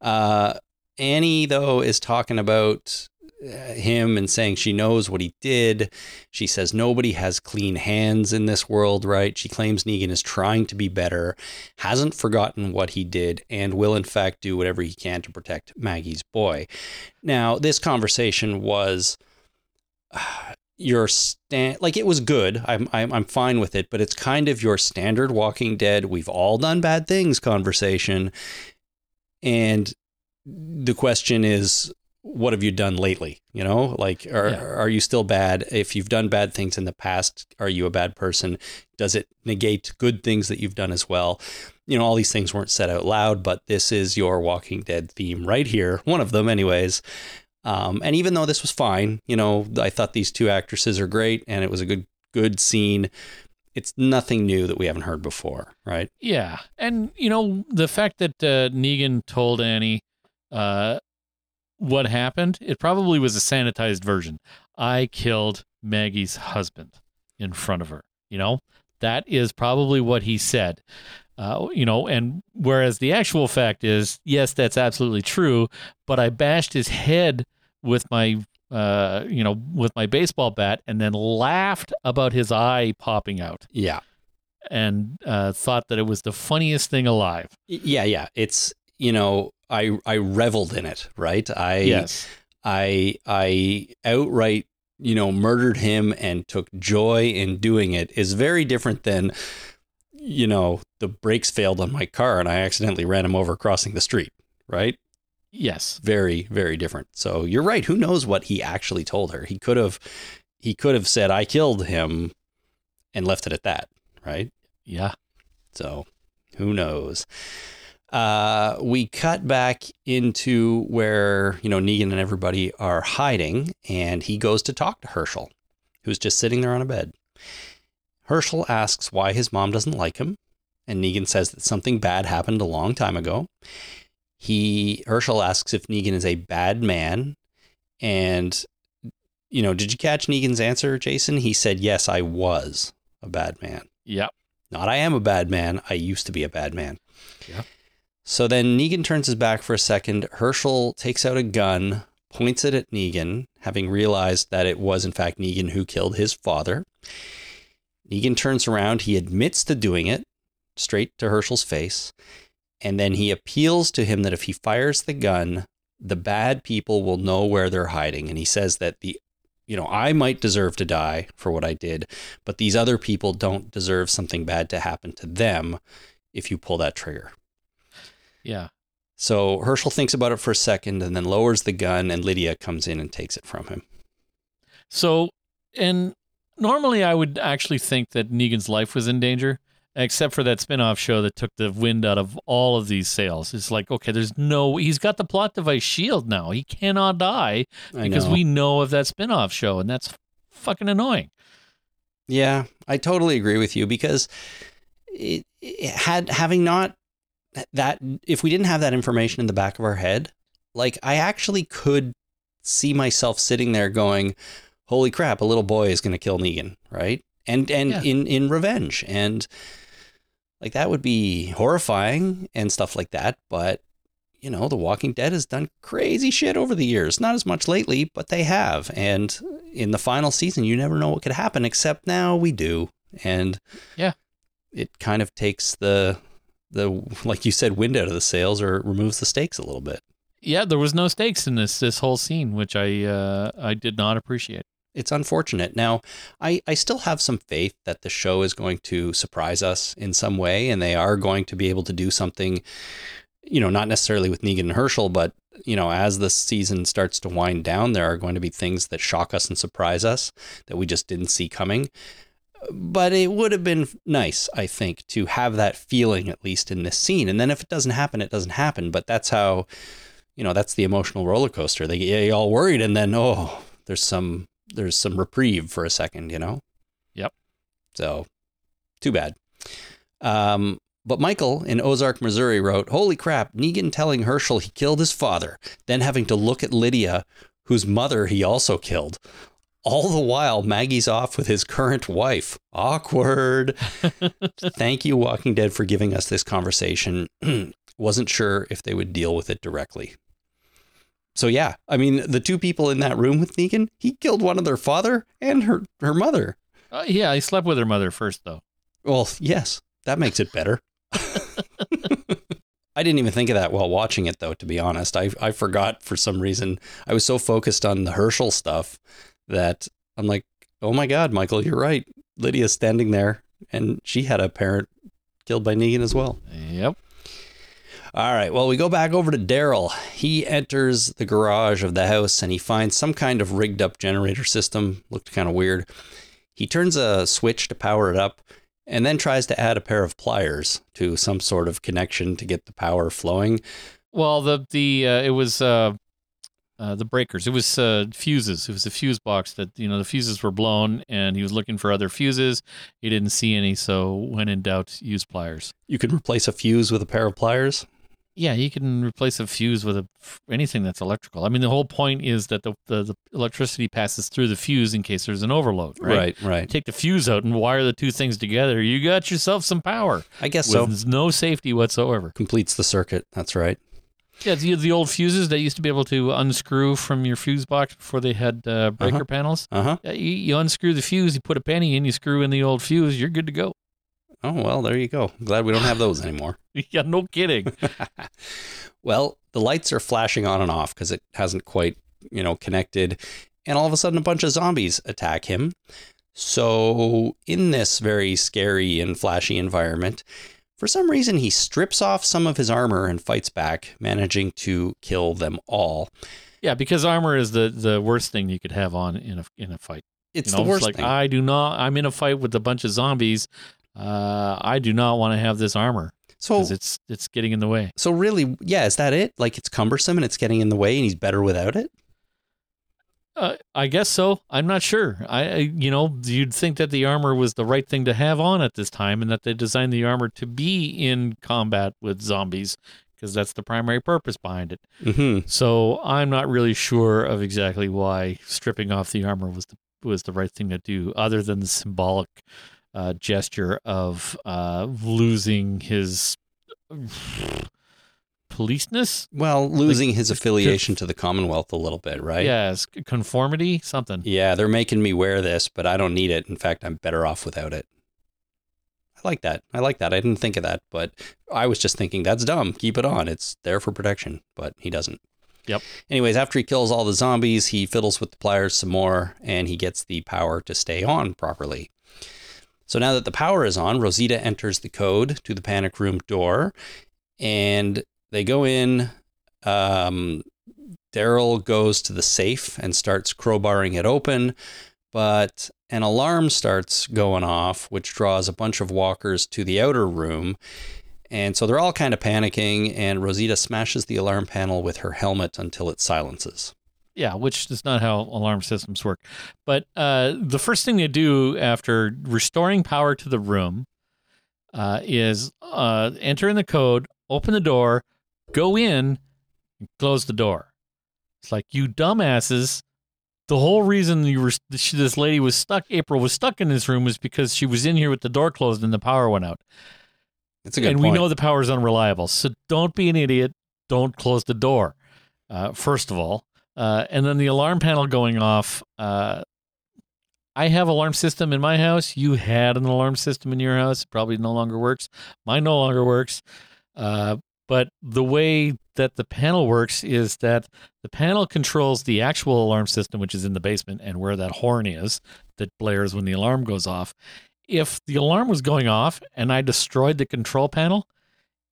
Uh, Annie, though, is talking about uh, him and saying she knows what he did. She says nobody has clean hands in this world, right? She claims Negan is trying to be better, hasn't forgotten what he did, and will, in fact, do whatever he can to protect Maggie's boy. Now, this conversation was. Your stand like it was good. I'm, I'm i'm fine with it but it's kind of your standard walking dead we've all done bad things conversation. And the question is what have you done lately? You know like are Yeah. are you still bad? If you've done bad things in the past are you a bad person? Does it negate good things that you've done as well? You know all these things weren't said out loud but this is your walking dead theme right here. One of them anyways um, and even though this was fine, you know, I thought these two actresses are great and it was a good good scene. It's nothing new that we haven't heard before, right? Yeah, and you know the fact that uh, Negan told Annie uh, what happened, it probably was a sanitized version. I killed Maggie's husband in front of her. You know, that is probably what he said. Uh, you know, and whereas the actual fact is, yes, that's absolutely true. But I bashed his head with my, uh, you know, with my baseball bat, and then laughed about his eye popping out Yeah. and uh, thought that it was the funniest thing alive. Yeah, yeah. It's, you know, I I reveled in it, right? I yes. I I outright, you know, murdered him and took joy in doing it is very different than you know, the brakes failed on my car and I accidentally ran him over crossing the street, right? Yes. very very different so you're right who knows what he actually told her he could have he could have said i killed him and left it at that right Yeah. so who knows uh, we cut back into where you know negan and everybody are hiding and he goes to talk to hershel who's just sitting there on a bed hershel asks why his mom doesn't like him and negan says that something bad happened a long time ago he Hershel asks if Negan is a bad man, and you know, did you catch Negan's answer, Jason? He said, "Yes, I was a bad man. Yep. Not I am a bad man. I used to be a bad man." Yeah. So then Negan turns his back for a second. Hershel takes out a gun, points it at Negan, having realized that it was in fact Negan who killed his father. Negan turns around. He admits to doing it, straight to Hershel's face. And then he appeals to him that if he fires the gun, the bad people will know where they're hiding. And he says that the, you know, I might deserve to die for what I did, but these other people don't deserve something bad to happen to them if you pull that trigger. Yeah. So Hershel thinks about it for a second and then lowers the gun, and Lydia comes in and takes it from him. So, and normally I would actually think that Negan's life was in danger, except for that spin-off show that took the wind out of all of these sales. It's like, okay, there's no he's got the plot device shield now. He cannot die because know. we know of that spin-off show and that's fucking annoying. Yeah, I totally agree with you because it, it had having not that if we didn't have that information in the back of our head, like I actually could see myself sitting there going, "Holy crap, a little boy is going to kill Negan," right? And and Yeah. in in revenge and like that would be horrifying and stuff like that, but you know, The Walking Dead has done crazy shit over the years. Not as much lately, but they have. And in the final season, you never know what could happen, except now we do. And Yeah. it kind of takes the the like you said, wind out of the sails or removes the stakes a little bit. Yeah, there was no stakes in this this whole scene, which I uh, I did not appreciate. It's unfortunate. Now, I, I still have some faith that the show is going to surprise us in some way, and they are going to be able to do something, you know, not necessarily with Negan and Hershel, but, you know, as the season starts to wind down, there are going to be things that shock us and surprise us that we just didn't see coming. But it would have been nice, I think, to have that feeling at least in this scene. And then if it doesn't happen, it doesn't happen. But that's how, you know, that's the emotional roller coaster. They get all worried, and then, oh, there's some there's some reprieve for a second, you know? Yep. So, too bad. Um, but Michael in Ozark, Missouri wrote, Holy crap, Negan telling Hershel he killed his father, then having to look at Lydia, whose mother he also killed. All the while, Maggie's off with his current wife. Awkward. Thank you, Walking Dead, for giving us this conversation. Wasn't sure if they would deal with it directly. So yeah, I mean, the two people in that room with Negan, he killed one of their father and her her mother. Uh, yeah, I slept with her mother first though. Well, yes, that makes it better. I didn't even think of that while watching it, though. To be honest, I I forgot for some reason. I was so focused on the Hershel stuff that I'm like, oh my god, Michael, you're right. Lydia's standing there, and she had a parent killed by Negan as well. Yep. All right. Well, we go back over to Daryl. He enters the garage of the house and he finds some kind of rigged up generator system. Looked kind of weird. He turns a switch to power it up and then tries to add a pair of pliers to some sort of connection to get the power flowing. Well, the the uh, it was uh, uh, the breakers. It was uh, fuses. It was a fuse box that you know the fuses were blown, and he was looking for other fuses. He didn't see any, so when in doubt, use pliers. You can replace a fuse with a pair of pliers. Yeah, you can replace a fuse with a anything that's electrical. I mean, the whole point is that the, the, the electricity passes through the fuse in case there's an overload, right? Right, right. Take the fuse out and wire the two things together. You got yourself some power I guess so. with no safety whatsoever. Completes the circuit. That's right. Yeah, the, the old fuses that used to be able to unscrew from your fuse box before they had uh, breaker Uh-huh. panels. Uh huh. Yeah, you, you unscrew the fuse, you put a penny in, you screw in the old fuse, you're good to go. Oh, well, there you go. Glad we don't have those anymore. Yeah, no kidding. well, the lights are flashing on and off because it hasn't quite, you know, connected. And all of a sudden, a bunch of zombies attack him. So, in this very scary and flashy environment, for some reason, he strips off some of his armor and fights back, managing to kill them all. yeah, because armor is the, the worst thing you could have on in a in a fight. It's you know, the worst like thing. I do not. I'm in a fight with a bunch of zombies. Uh, I do not want to have this armor so, because it's it's getting in the way. so really, yeah, is that it? Like it's cumbersome and it's getting in the way, and he's better without it. Uh, I guess so. I'm not sure. I, you know, you'd think that the armor was the right thing to have on at this time, and that they designed the armor to be in combat with zombies because that's the primary purpose behind it. Mm-hmm. So I'm not really sure of exactly why stripping off the armor was the was the right thing to do, other than the symbolic uh, gesture of uh, losing his policeness. Well, losing his the- affiliation to the Commonwealth a little bit, right? Yes, conformity, something. Yeah, they're making me wear this, but I don't need it. In fact, I'm better off without it. I like that. I like that. I didn't think of that, but I was just thinking that's dumb. Keep it on. It's there for protection, but he doesn't. Yep. Anyways, after he kills all the zombies, he fiddles with the pliers some more and he gets the power to stay on properly. So now that the power is on, Rosita enters the code to the panic room door and they go in. Um, Daryl goes to the safe and starts crowbarring it open, but an alarm starts going off, which draws a bunch of walkers to the outer room. And so they're all kind of panicking, and Rosita smashes the alarm panel with her helmet until it silences. Yeah, which is not how alarm systems work. But uh, the first thing they do after restoring power to the room uh, is uh, enter in the code, open the door, go in, and close the door. It's like you dumbasses. The whole reason you were she, this lady was stuck, April was stuck in this room, was because she was in here with the door closed and the power went out. It's a good and point. we know the power is unreliable. So don't be an idiot. Don't close the door. Uh, first of all, uh, and then the alarm panel going off. Uh, I have alarm system in my house. You had an alarm system in your house. It probably no longer works. Mine no longer works. Uh, but the way that the panel works is that the panel controls the actual alarm system, which is in the basement and where that horn is that blares when the alarm goes off. If the alarm was going off and I destroyed the control panel,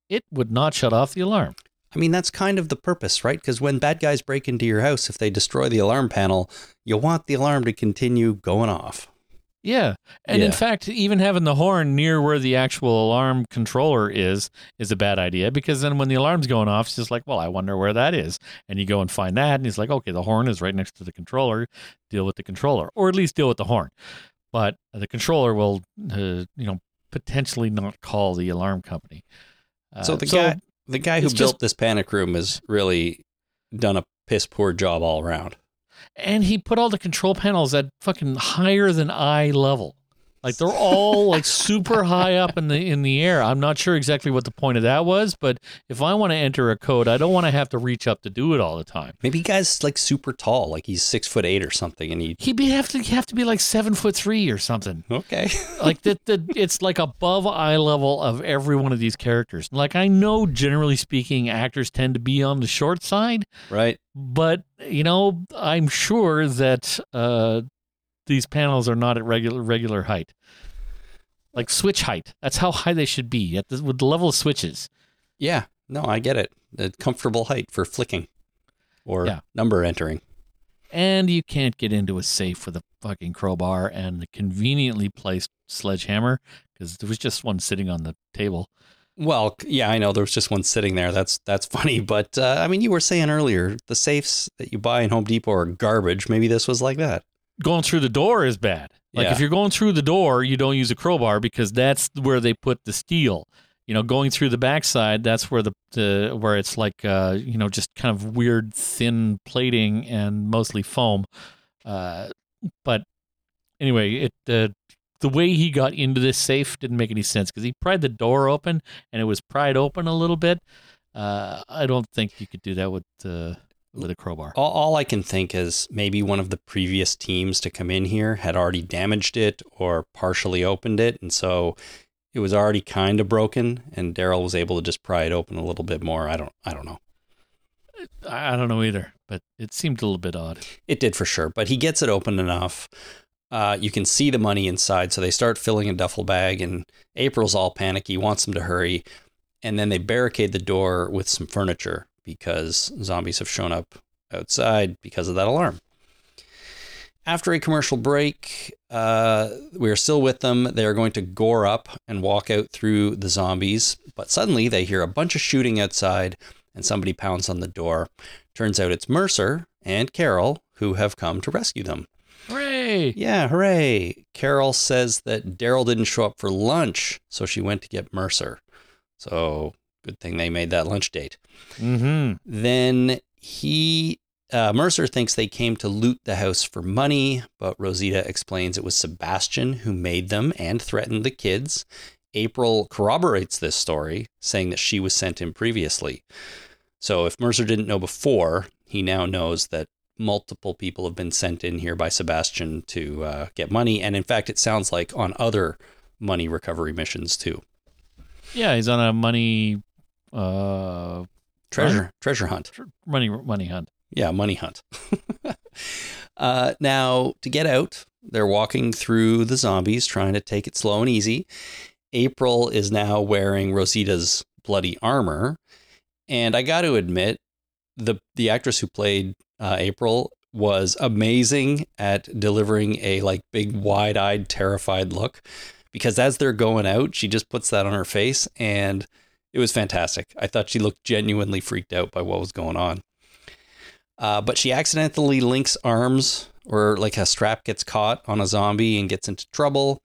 it would not shut off the alarm. I mean, that's kind of the purpose, right? Because when bad guys break into your house, if they destroy the alarm panel, you want the alarm to continue going off. Yeah. And in fact, even having the horn near where the actual alarm controller is is a bad idea because then when the alarm's going off, it's just like, well, I wonder where that is. And you go and find that and he's like, okay, the horn is right next to the controller. Deal with the controller or at least deal with the horn. But the controller will, uh, you know, potentially not call the alarm company. Uh, so the guy, the guy who built just- this panic room has really done a piss poor job all around. And he put all the control panels at fucking higher than eye level. Like they're all like super high up in the in the air. I'm not sure exactly what the point of that was, but if I want to enter a code, I don't want to have to reach up to do it all the time. Maybe guy's like super tall, like he's six foot eight or something, and he He'd be have to have to be like seven foot three or something. okay. Like that, the it's like above eye level of every one of these characters. Like I know, generally speaking, actors tend to be on the short side, right? but you know i'm sure that uh these panels are not at regular regular height like switch height that's how high they should be at the, with the level of switches Yeah, no, I get it. A comfortable height for flicking or Yeah. number entering. and you can't get into a safe with a fucking crowbar and a conveniently placed sledgehammer because there was just one sitting on the table Well, yeah, I know there was just one sitting there. That's that's funny, but uh, I mean, you were saying earlier the safes that you buy in Home Depot are garbage. Maybe this was like that. Going through the door is bad. Like Yeah. if you're going through the door, you don't use a crowbar because that's where they put the steel. You know, going through the backside, that's where the, the where it's like uh, you know, just kind of weird thin plating and mostly foam. Uh, but anyway, it uh, the way he got into this safe didn't make any sense because he pried the door open and it was pried open a little bit. Uh, I don't think you could do that with uh, with a crowbar. All, all I can think is maybe one of the previous teams to come in here had already damaged it or partially opened it, and so it was already kind of broken. And Daryl was able to just pry it open a little bit more. I don't, I don't know. I I don't know either, but it seemed a little bit odd. It did for sure, but he gets it open enough. Uh, you can see the money inside, so they start filling a duffel bag, and April's all panicky, wants them to hurry, and then they barricade the door with some furniture because zombies have shown up outside because of that alarm. After a commercial break, uh, we are still with them. They are going to gore up and walk out through the zombies, but suddenly they hear a bunch of shooting outside, and somebody pounds on the door. Turns out it's Mercer and Carol who have come to rescue them. Hooray! Yeah, hooray. Carol says that Daryl didn't show up for lunch, so she went to get Mercer. So good thing they made that lunch date. Mm-hmm. Then he, uh, Mercer thinks they came to loot the house for money, but Rosita explains it was Sebastian who made them and threatened the kids. April corroborates this story, saying that she was sent in previously. So if Mercer didn't know before, he now knows that multiple people have been sent in here by Sebastian to uh, get money. And in fact, it sounds like on other money recovery missions too. Yeah, he's on a money, uh, Treasure, treasure hunt. money, money hunt. Yeah, money hunt. uh, now, to get out, they're walking through the zombies, trying to take it slow and easy. April is now wearing Rosita's bloody armor, And I got to admit, the the actress who played uh, April was amazing at delivering a like big wide-eyed terrified look because as they're going out she just puts that on her face and it was fantastic i thought she looked genuinely freaked out by what was going on uh, but she accidentally links arms or like a strap gets caught on a zombie and gets into trouble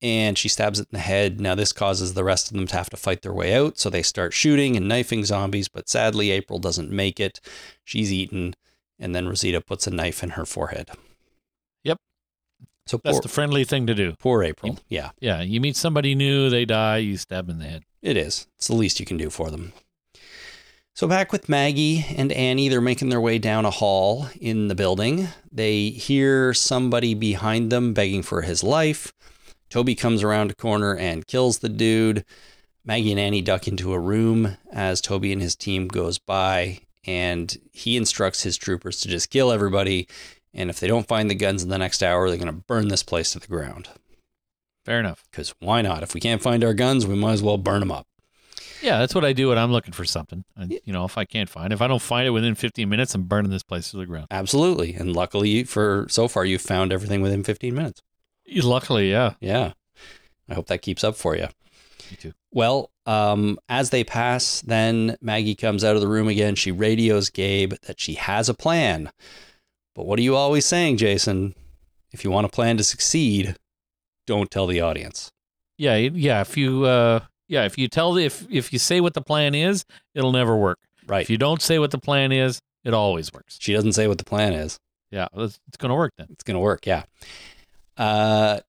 and she stabs it in the head now this causes the rest of them to have to fight their way out so they start shooting and knifing zombies but sadly april doesn't make it she's eaten and then Rosita puts a knife in her forehead. Yep. So That's poor, the friendly thing to do. poor April. Yeah, Yeah, you meet somebody new, they die, you stab them in the head. It is. It's the least you can do for them. So back with Maggie and Annie, they're making their way down a hall in the building. They hear somebody behind them begging for his life. Toby comes around a corner and kills the dude. Maggie and Annie duck into a room as Toby and his team goes by and he instructs his troopers to just kill everybody. And if they don't find the guns in the next hour, they're going to burn this place to the ground. Fair enough. Because why not? If we can't find our guns, we might as well burn them up. Yeah, that's what I do when I'm looking for something. And, you know, if I can't find, if I don't find it within 15 minutes, I'm burning this place to the ground. Absolutely. And luckily, for so far, you've found everything within 15 minutes. Luckily, yeah. Yeah. I hope that keeps up for you. Me too. Well, um, as they pass, then Maggie comes out of the room again. She radios Gabe that she has a plan. But what are you always saying, Jason? If you want a plan to succeed, don't tell the audience. Yeah, yeah. If you, uh, yeah, if you tell the, if if you say what the plan is, it'll never work. Right. If you don't say what the plan is, it always works. she doesn't say what the plan is. Yeah, it's, it's going to work then. It's going to work. Yeah. Uh,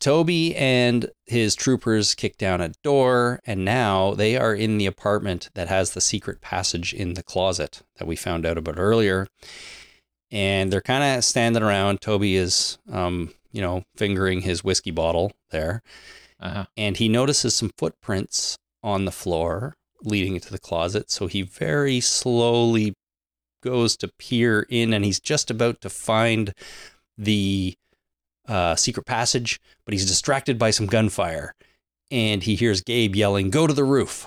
Toby and his troopers kick down a door, and now they are in the apartment that has the secret passage in the closet that we found out about earlier. And they're kind of standing around. Toby is, um, you know, fingering his whiskey bottle there, Uh-huh. and he notices some footprints on the floor leading into the closet. So he very slowly goes to peer in, and he's just about to find the uh, secret passage, but he's distracted by some gunfire, and he hears Gabe yelling, "Go to the roof!"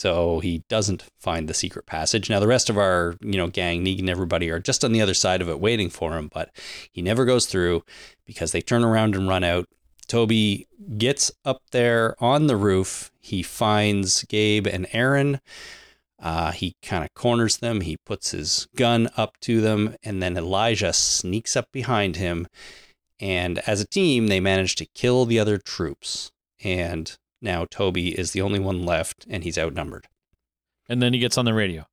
So he doesn't find the secret passage. Now the rest of our, you know, gang, Negan, everybody are just on the other side of it, waiting for him, but he never goes through because they turn around and run out. Toby gets up there on the roof. He finds Gabe and Aaron. Uh, he kind of corners them. He puts his gun up to them, and then Elijah sneaks up behind him. And as a team, they manage to kill the other troops. And now Toby is the only one left, and he's outnumbered. And then he gets on the radio.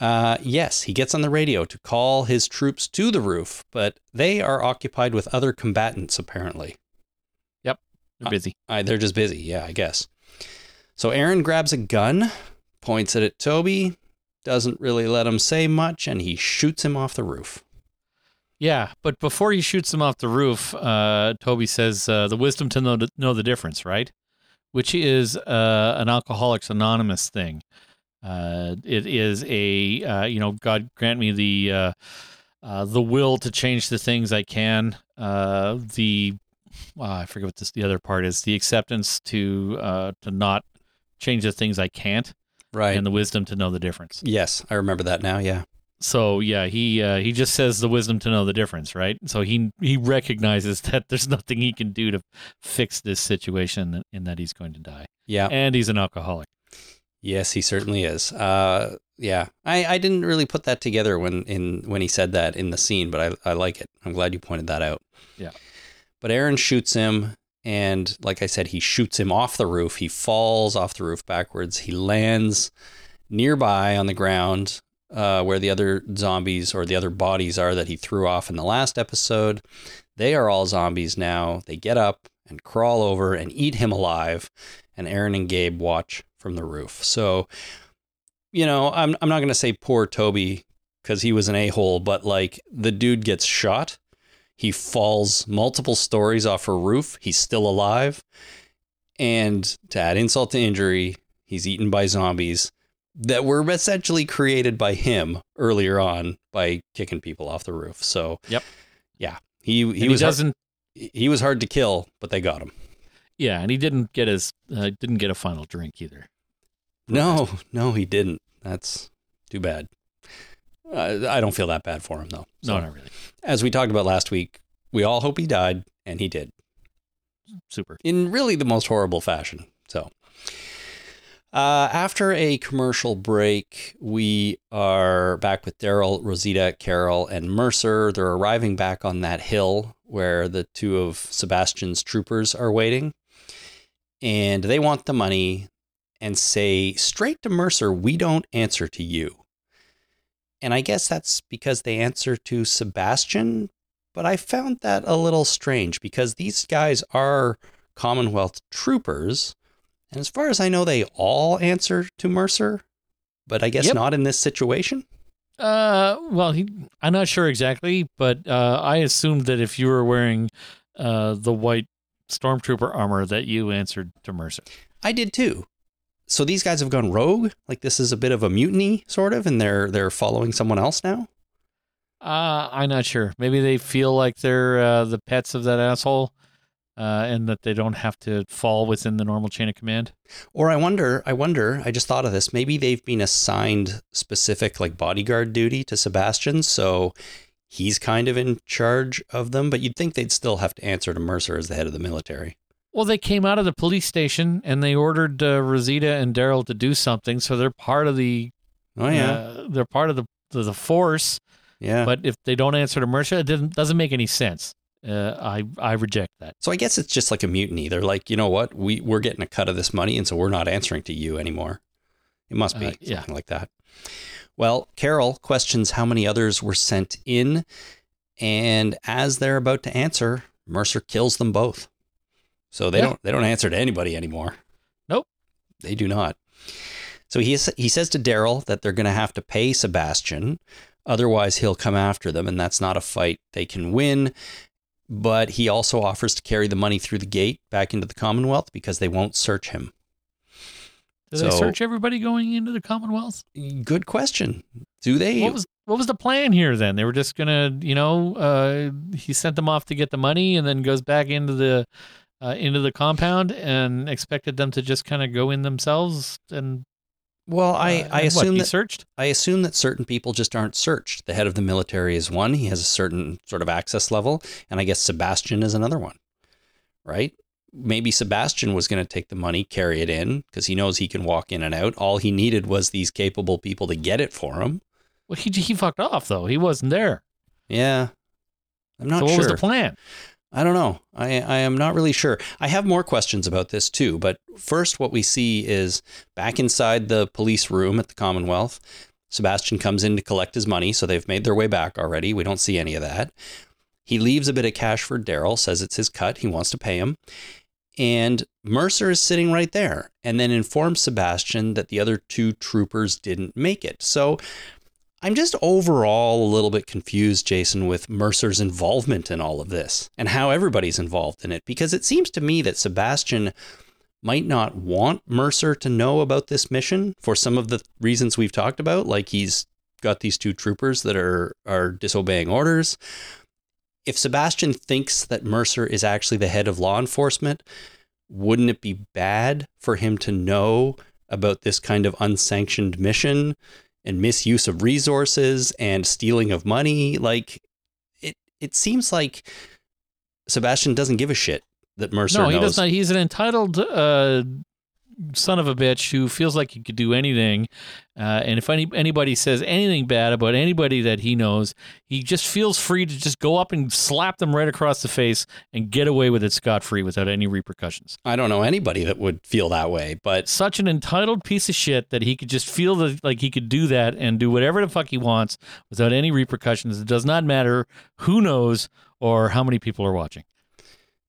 Uh, yes, he gets on the radio to call his troops to the roof, but they are occupied with other combatants, apparently. Yep, they're busy. Uh, they're just busy. Yeah, I guess. So Aaron grabs a gun, points it at Toby, doesn't really let him say much, and he shoots him off the roof. Yeah, but before he shoots him off the roof, uh, Toby says uh, the wisdom to know, know the difference, right? Which is uh, an Alcoholics Anonymous thing. Uh, it is a uh, you know God grant me the uh, uh, the will to change the things I can. Uh, the uh, I forget what this the other part is. The acceptance to uh, to not change the things I can't, Right. and the wisdom to know the difference. yes, I remember that now. Yeah. So yeah, he uh, he just says the wisdom to know the difference, right? So he he recognizes that there's nothing he can do to fix this situation and that he's going to die, Yeah. and he's an alcoholic. Yes, he certainly is. Uh, yeah. I, I didn't really put that together when in when he said that in the scene, but I, I like it. I'm glad you pointed that out. Yeah. But Aaron shoots him, and like I said, he shoots him off the roof. He falls off the roof backwards. He lands nearby on the ground uh, where the other zombies or the other bodies are that he threw off in the last episode. They are all zombies now. They get up and crawl over and eat him alive. And Aaron and Gabe watch from the roof. So, you know, I'm, I'm not going to say poor Toby because he was an a hole, but like the dude gets shot. He falls multiple stories off a roof. He's still alive. And to add insult to injury, he's eaten by zombies that were essentially created by him earlier on by kicking people off the roof. So, Yep. yeah, he he He, was hard, doesn't. he was hard to kill, but they got him. Yeah, and he didn't get his uh, didn't get a final drink either. No, no, he didn't. That's too bad. Uh, I don't feel that bad for him though. No, not really. As we talked about last week, we all hope he died, and he did Super. in really the most horrible fashion. So, uh, after a commercial break, we are back with Daryl, Rosita, Carol, and Mercer. They're arriving back on that hill where the two of Sebastian's troopers are waiting. And they want the money and say straight to Mercer, We don't answer to you. And I guess that's because they answer to Sebastian, but I found that a little strange because these guys are Commonwealth troopers. And as far as I know, they all answer to Mercer, but I guess Yep. not in this situation. Uh, well, he, I'm not sure exactly, but uh, I assumed that if you were wearing uh, the white stormtrooper armor, that you answered to Mercer. I did too. So these guys have gone rogue. Like this is a bit of a mutiny, sort of, and they're they're following someone else now. Uh, I'm not sure. Maybe they feel like they're uh, the pets of that asshole, uh, and that they don't have to fall within the normal chain of command. Or I wonder, I wonder, I just thought of this. Maybe they've been assigned specific like bodyguard duty to Sebastian, so he's kind of in charge of them. But you'd think they'd still have to answer to Mercer as the head of the military. Well, they came out of the police station and they ordered uh, Rosita and Daryl to do something, so they're part of the. Oh yeah, uh, they're part of the the, the force. yeah. But if they don't answer to Mercer, it doesn't doesn't make any sense. Uh, I I reject that. So I guess it's just like a mutiny. They're like, you know what, we we're getting a cut of this money, and so we're not answering to you anymore. It must be Uh, yeah. something like that. Well, Carol questions how many others were sent in, and as they're about to answer, Mercer kills them both. So they Yeah. don't they don't answer to anybody anymore. Nope. they do not. So he he says to Daryl that they're going to have to pay Sebastian, otherwise he'll come after them, and that's not a fight they can win but he also offers to carry the money through the gate back into the Commonwealth because they won't search him. Do they search everybody going into the Commonwealth? Good question. Do they? What was what was the plan here then? They were just gonna, you know, uh, he sent them off to get the money and then goes back into the uh, into the compound and expected them to just kind of go in themselves and well, I, uh, I and what, assume that searched. I assume that certain people just aren't searched. The head of the military is one. He has a certain sort of access level, and I guess Sebastian is another one. Right? Maybe Sebastian was going to take the money, carry it in because he knows he can walk in and out. All he needed was these capable people to get it for him. Well, he he fucked off though. He wasn't there. Yeah. I'm not so what sure. was the plan? I don't know. I, I am not really sure. I have more questions about this too. But first, what we see is back inside the police room at the Commonwealth, Sebastian comes in to collect his money. So they've made their way back already. We don't see any of that. He leaves a bit of cash for Daryl, says it's his cut. He wants to pay him. And Mercer is sitting right there and then informs Sebastian that the other two troopers didn't make it. So I'm just overall a little bit confused, Jason, with Mercer's involvement in all of this and how everybody's involved in it. Because it seems to me that Sebastian might not want Mercer to know about this mission for some of the reasons we've talked about, like he's got these two troopers that are are disobeying orders. If Sebastian thinks that Mercer is actually the head of law enforcement, wouldn't it be bad for him to know about this kind of unsanctioned mission and misuse of resources and stealing of money? Like it it seems like Sebastian doesn't give a shit that Mercer no, he knows. does not. He's an entitled uh, son of a bitch who feels like he could do anything. Uh, and if any, anybody says anything bad about anybody that he knows, he just feels free to just go up and slap them right across the face and get away with it scot free without any repercussions. I don't know anybody that would feel that way, but Such an entitled piece of shit that he could just feel that, like he could do that and do whatever the fuck he wants without any repercussions. It does not matter who knows or how many people are watching.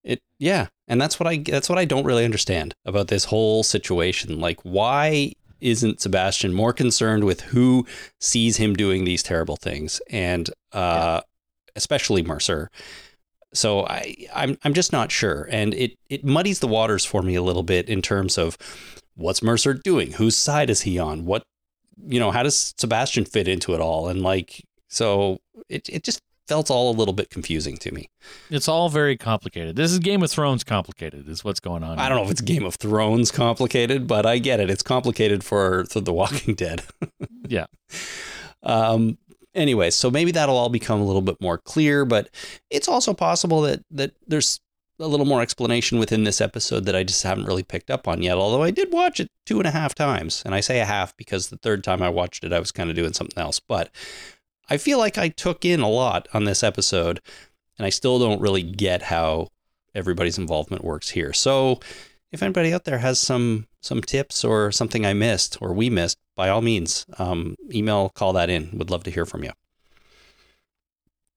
It yeah, and that's what I that's what I don't really understand about this whole situation. Like why isn't Sebastian more concerned with who sees him doing these terrible things and uh especially Mercer. So I I'm I'm just not sure and it it muddies the waters for me a little bit in terms of what's Mercer doing? Whose side is he on? What you know, how does Sebastian fit into it all? And like so it it just felt all a little bit confusing to me. It's all very complicated. This is Game of Thrones complicated, is what's going on. I don't know if it's Game of Thrones complicated, but I get it. It's complicated for, for The Walking Dead. Yeah. Um, anyway, so maybe that'll all become a little bit more clear, but it's also possible that that there's a little more explanation within this episode that I just haven't really picked up on yet. Although I did watch it two and a half times, and I say a half because the third time I watched it, I was kind of doing something else. But I feel like I took in a lot on this episode, and I still don't really get how everybody's involvement works here. So, if anybody out there has some some tips or something I missed or we missed, by all means, um, email, call that in. Would love to hear from you.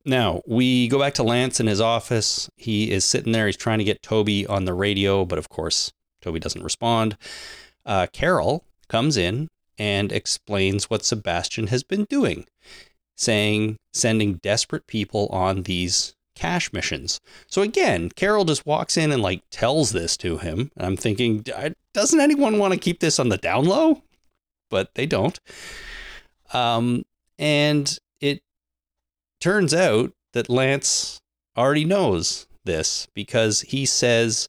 Now, we go back to Lance in his office. He is sitting there. He's trying to get Toby on the radio, but of course, Toby doesn't respond. Uh, Carol comes in and explains what Sebastian has been doing, saying sending desperate people on these cash missions. So again, Carol just walks in and like tells this to him. And I'm thinking, doesn't anyone want to keep this on the down low? But they don't. Um, and it turns out that Lance already knows this because he says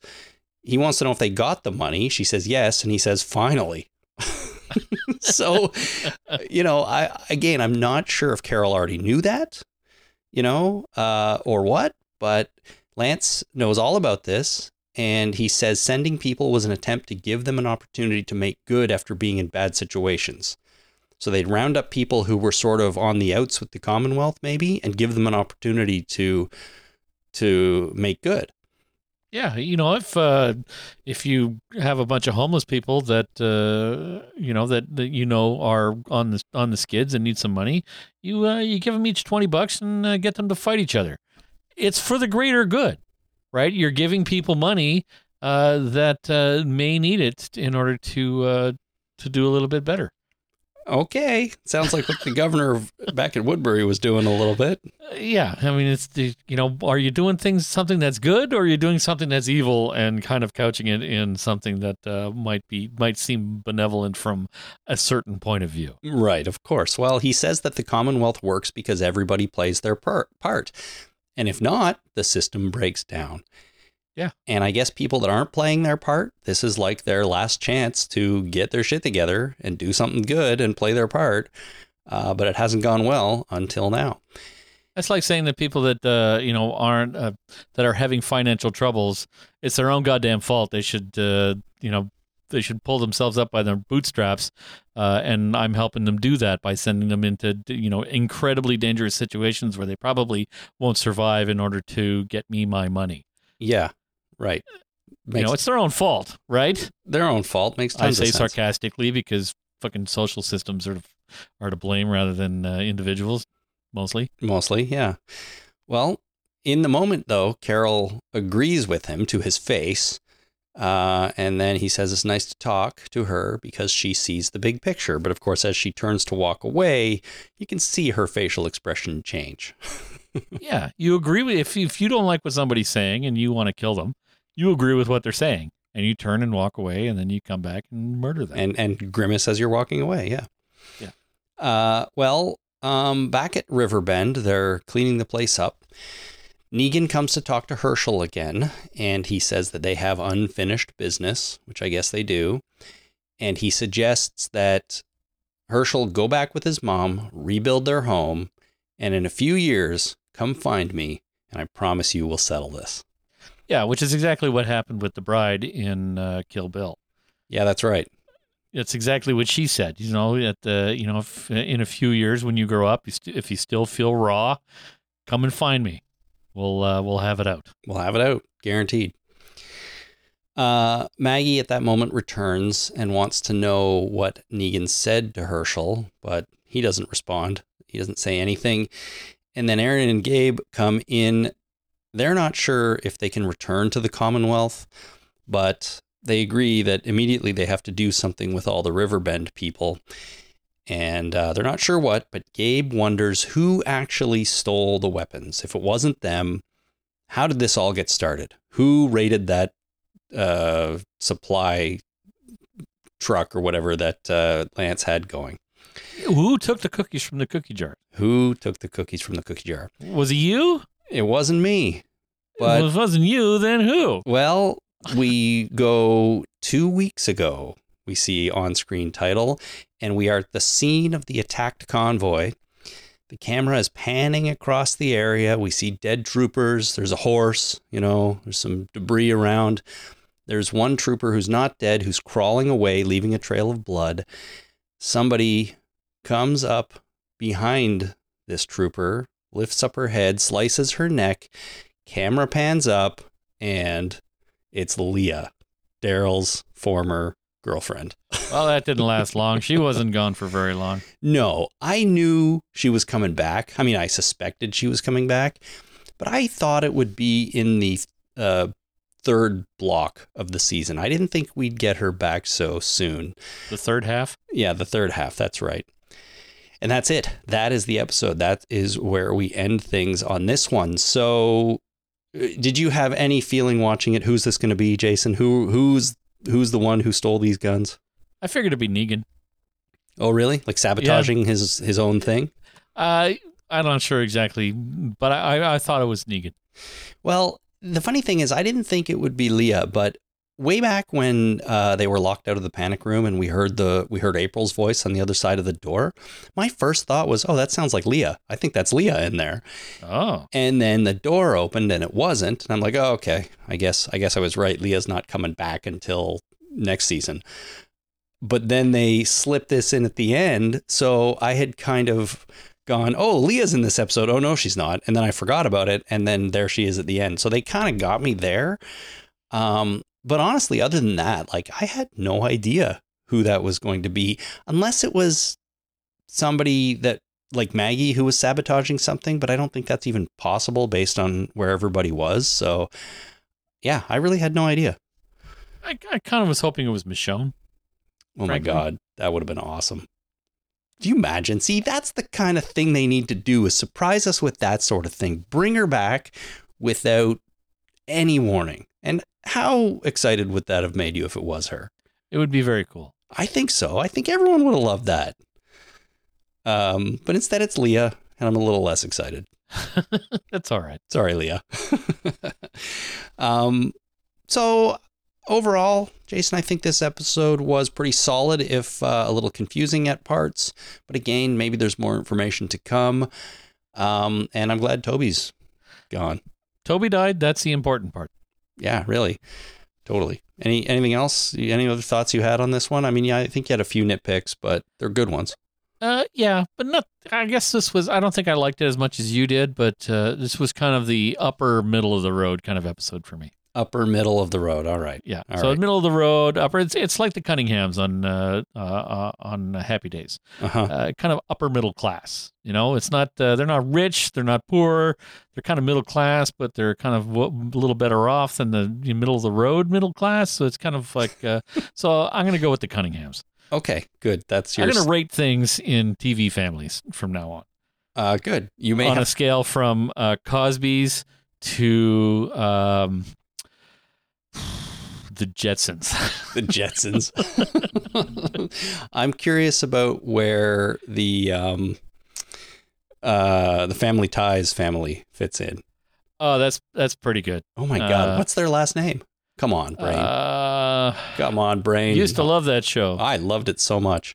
he wants to know if they got the money. She says yes, and he says finally. so, you know, I again, I'm not sure if Carol already knew that, you know, uh, or what, but Lance knows all about this. And he says sending people was an attempt to give them an opportunity to make good after being in bad situations. So they'd round up people who were sort of on the outs with the Commonwealth, maybe, and give them an opportunity to to make good. Yeah, you know, if uh, if you have a bunch of homeless people that uh, you know that, that you know are on the on the skids and need some money, you uh, you give them each twenty bucks and uh, get them to fight each other. It's for the greater good, right? You're giving people money uh, that uh, may need it in order to uh, to do a little bit better. Okay, sounds like what the governor back at Woodbury was doing a little bit. Yeah, I mean, it's the you know, are you doing things something that's good, or are you doing something that's evil and kind of couching it in something that uh, might be might seem benevolent from a certain point of view? Right, of course. Well, he says that the Commonwealth works because everybody plays their part. And if not, the system breaks down. Yeah. And I guess people that aren't playing their part, this is like their last chance to get their shit together and do something good and play their part. Uh, but it hasn't gone well until now. That's like saying that people that uh, you know aren't uh, that are having financial troubles, it's their own goddamn fault. They should uh, you know they should pull themselves up by their bootstraps, uh, and I'm helping them do that by sending them into you know incredibly dangerous situations where they probably won't survive in order to get me my money. Yeah, right. you know, it's their own fault, right? their own fault. Makes I say sarcastically because fucking social systems are are to blame rather than uh, individuals, mostly. Mostly, yeah. Well, in the moment, though, Carol agrees with him to his face. Uh, and then he says it's nice to talk to her because she sees the big picture. But of course, as she turns to walk away, you can see her facial expression change. yeah, you agree with if if you don't like what somebody's saying and you want to kill them, you agree with what they're saying, and you turn and walk away, and then you come back and murder them. and and grimace as you're walking away. Yeah. Yeah. Uh, well, um, back at Riverbend, they're cleaning the place up. Negan comes to talk to Hershel again, and he says that they have unfinished business, which I guess they do. And he suggests that Hershel go back with his mom, rebuild their home, and in a few years, come find me, and I promise you we'll settle this. Yeah, which is exactly what happened with the bride in uh, Kill Bill. Yeah, that's right. That's exactly what she said. You know, at the you know, if, in a few years when you grow up, you st- if you still feel raw, come and find me. We'll uh, we'll have it out. We'll have it out, guaranteed. Uh, Maggie at that moment returns and wants to know what Negan said to Hershel, but he doesn't respond. He doesn't say anything. And then Aaron and Gabe come in. They're not sure if they can return to the Commonwealth, but they agree that immediately they have to do something with all the Riverbend people. And uh, they're not sure what, but Gabe wonders who actually stole the weapons. If it wasn't them, how did this all get started? Who raided that uh, supply truck or whatever that uh, Lance had going? Who took the cookies from the cookie jar? Who took the cookies from the cookie jar? Was it you? It wasn't me. But if it wasn't you, then who? Well, we go two weeks ago. We see on screen title, and we are at the scene of the attacked convoy. The camera is panning across the area. We see dead troopers. There's a horse, you know, there's some debris around. There's one trooper who's not dead, who's crawling away, leaving a trail of blood. Somebody comes up behind this trooper, lifts up her head, slices her neck. Camera pans up, and it's Leah, Daryl's former girlfriend. Well, that didn't last long. She wasn't gone for very long. No, I knew she was coming back. I mean, I suspected she was coming back, but I thought it would be in the uh, third block of the season. I didn't think we'd get her back so soon. The third half? Yeah, the third half. That's right. And that's it. That is the episode. That is where we end things on this one. So, uh, did you have any feeling watching it? Who's this going to be, Jason? Who who's who's the one who stole these guns? I figured it'd be Negan. Oh, really? Like sabotaging his his own thing? Uh, I'm not sure exactly, but I, I, I thought it was Negan. Well, the funny thing is, I didn't think it would be Leah, but way back when uh, they were locked out of the panic room and we heard the we heard April's voice on the other side of the door, my first thought was, "Oh, that sounds like Leah. I think that's Leah in there." Oh, And then the door opened and it wasn't, and I'm like, "Oh, okay. I guess I guess I was right. Leah's not coming back until next season." But then they slipped this in at the end, so I had kind of gone, "Oh, Leah's in this episode. Oh no, she's not." And then I forgot about it, and then there she is at the end. So they kind of got me there. Um, but honestly, other than that, like I had no idea who that was going to be, unless it was somebody that like Maggie who was sabotaging something. But I don't think that's even possible based on where everybody was. So yeah, I really had no idea. I, I kind of was hoping it was Michonne. Oh Frankly. my god, that would have been awesome. Do you imagine? See, that's the kind of thing they need to do is surprise us with that sort of thing. Bring her back without any warning. How excited would that have made you if it was her? It would be very cool. I think so. I think everyone would have loved that. Um, but instead it's Leah, and I'm a little less excited. That's all right. Sorry, Leah. um, so overall, Jason, I think this episode was pretty solid, if uh, a little confusing at parts. But again, maybe there's more information to come. Um, and I'm glad Toby's gone. Toby died. That's the important part. Yeah, really, totally. Any anything else? Any other thoughts you had on this one? I mean, yeah, I think you had a few nitpicks, but they're good ones. Uh, yeah, but not. I guess this was. I don't think I liked it as much as you did, but uh, this was kind of the upper middle of the road kind of episode for me. Upper middle of the road. All right. Yeah. All so right. middle of the road, upper. It's it's like the Cunninghams on uh, uh, uh on Happy Days. Uh-huh. Uh, kind of upper middle class. You know, it's not. Uh, they're not rich. They're not poor. They're kind of middle class, but they're kind of w- a little better off than the middle of the road middle class. So it's kind of like. Uh, so I'm gonna go with the Cunninghams. Okay. Good. That's your. I'm gonna rate things in TV families from now on. uh, good. You may on have a scale from uh, Cosby's to um, the Jetsons. the Jetsons. I'm curious about where the um, uh, the Family Ties family fits in. oh, that's that's pretty good. Oh my God, Uh, what's their last name? Come on, brain. Uh, Come on, brain. used to love that show. I loved it so much.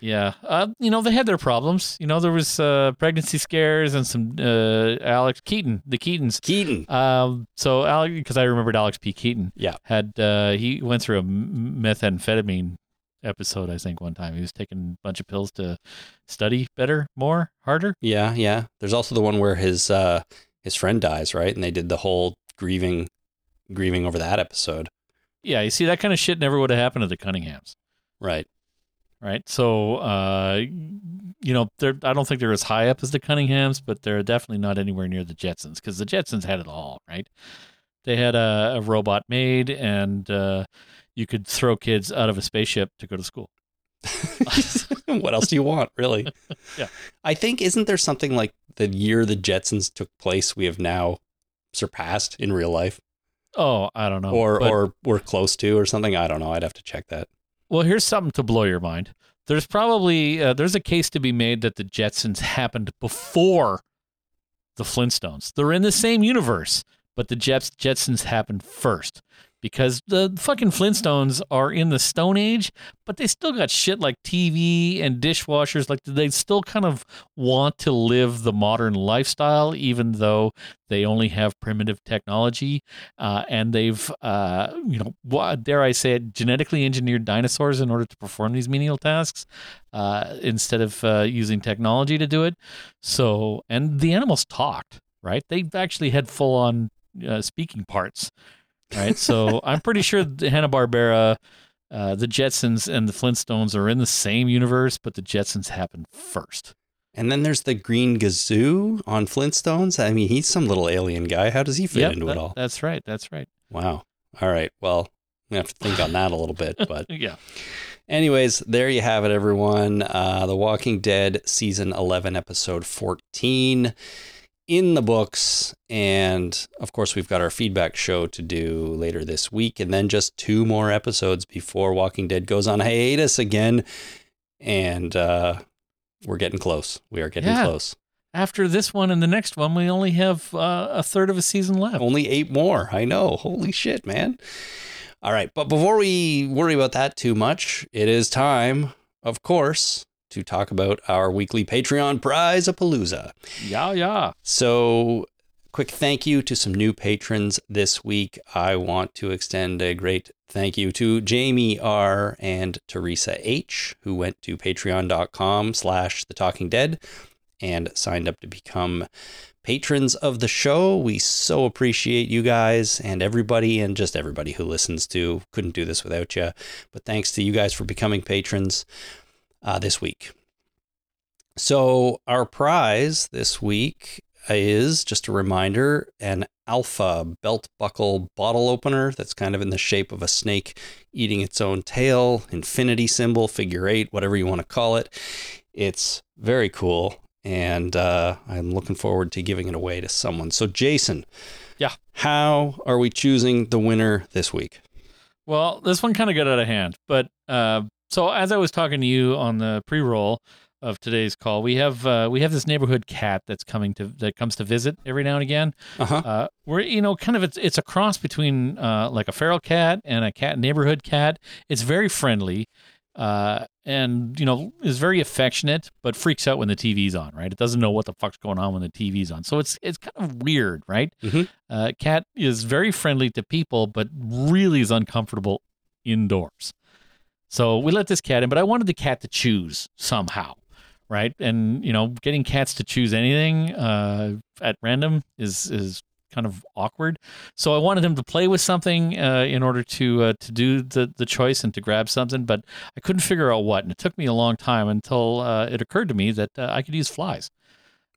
Yeah, uh, you know they had their problems. You know there was uh, pregnancy scares and some uh, Alex Keaton, the Keatons. Keaton. Um, so Alex, because I remembered Alex P. Keaton. Yeah. had uh, he went through a methamphetamine episode. I think one time he was taking a bunch of pills to study better, more, harder. Yeah, yeah. There's also the one where his uh, his friend dies, right? And they did the whole grieving grieving over that episode. Yeah, you see that kind of shit never would have happened to the Cunninghams. Right. Right? So, uh, you know, they're I don't think they're as high up as the Cunninghams, but they're definitely not anywhere near the Jetsons because the Jetsons had it all, right? They had a, a robot maid, and uh, you could throw kids out of a spaceship to go to school. what else do you want, really? Yeah. I think isn't there something like the year the Jetsons took place we have now surpassed in real life, Oh, I don't know. or But- or we're close to, or something? I don't know. I'd have to check that. Well, here's something to blow your mind. there's probably uh, there's a case to be made that the Jetsons happened before the Flintstones. They're in the same universe, but the Jets Jetsons happened first because the fucking Flintstones are in the Stone Age, but they still got shit like TV and dishwashers. Like they still kind of want to live the modern lifestyle, even though they only have primitive technology, uh, and they've, uh, you know, dare I say it, genetically engineered dinosaurs in order to perform these menial tasks uh, instead of uh, using technology to do it. So, and the animals talked, right? They actually had full on uh, speaking parts right? So I'm pretty sure Hanna Barbera, uh, the Jetsons, and the Flintstones are in the same universe, but the Jetsons happened first. And then there's the Great Gazoo on Flintstones. I mean, he's some little alien guy. How does he fit Yep, into that- it all? That's right. That's right. Wow. All right. Well, we have to think on that a little bit. But, Yeah. anyways, there you have it, everyone. Uh, the Walking Dead season 11, episode 14 in the books. And of course, we've got our feedback show to do later this week. And then just two more episodes before Walking Dead goes on hiatus again. And uh, we're getting close. We are getting Yeah. close. After this one and the next one, we only have uh, a third of a season left. Only eight more. I know. Holy shit, man. All right. But before we worry about that too much, it is time, of course, to talk about our weekly Patreon prize a palooza. Yeah, yeah. So, quick thank you to some new patrons this week. I want to extend a great thank you to Jamie R and Teresa H, who went to patreon.com slash the talking dead and signed up to become patrons of the show. We so appreciate you guys and everybody and just everybody who listens to. Couldn't do this without you. But thanks to you guys for becoming patrons uh, this week. So, our prize this week is just a reminder an alpha belt buckle bottle opener that's kind of in the shape of a snake eating its own tail, infinity symbol, figure eight, whatever you want to call it. It's very cool. And uh, I'm looking forward to giving it away to someone. So, Jason. Yeah. How are we choosing the winner this week? Well, this one kind of got out of hand, but uh, so as I was talking to you on the pre-roll of today's call, we have uh, we have this neighborhood cat that's coming to that comes to visit every now and again. Uh-huh. Uh, we're you know kind of it's it's a cross between uh, like a feral cat and a cat neighborhood cat. It's very friendly, uh, and you know is very affectionate, but freaks out when the TV's on. Right? It doesn't know what the fuck's going on when the TV's on. So it's it's kind of weird, right? Mhm. Uh, cat is very friendly to people, but really is uncomfortable indoors. So we let this cat in, but I wanted the cat to choose somehow, right? And you know, getting cats to choose anything uh, at random is is kind of awkward. So I wanted him to play with something uh, in order to uh, to do the the choice and to grab something, but I couldn't figure out what, and it took me a long time until uh, it occurred to me that uh, I could use flies.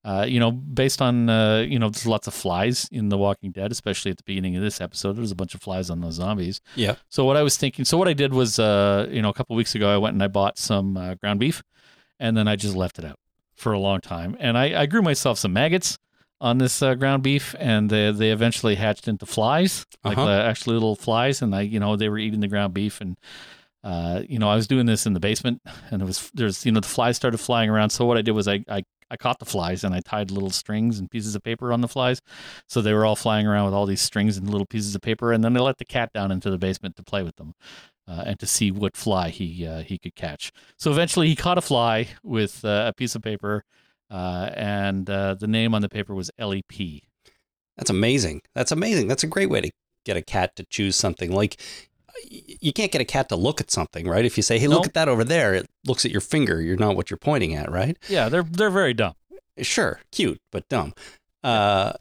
Uh, you know, based on uh, you know, there's lots of flies in The Walking Dead, especially at the beginning of this episode. There's a bunch of flies on those zombies. Yeah. So what I was thinking, so what I did was, uh, you know, a couple weeks ago, I went and I bought some uh, ground beef, and then I just left it out for a long time, and I, I grew myself some maggots on this uh, ground beef, and they they eventually hatched into flies, like Uh-huh. uh, actually little flies, and I, you know, they were eating the ground beef, and uh, you know, I was doing this in the basement, and it was there's, you know, the flies started flying around. So what I did was I I I caught the flies and I tied little strings and pieces of paper on the flies. So they were all flying around with all these strings and little pieces of paper. And then I let the cat down into the basement to play with them uh, and to see what fly he uh, he could catch. So eventually he caught a fly with uh, a piece of paper, uh, and uh, the name on the paper was LEP. That's amazing. That's amazing. That's a great way to get a cat to choose something. Like you can't get a cat to look at something, right? If you say, "Hey, look Nope. at that over there," it looks at your finger. You're not what you're pointing at, right? Yeah, they're they're very dumb. Sure, cute but dumb. Uh,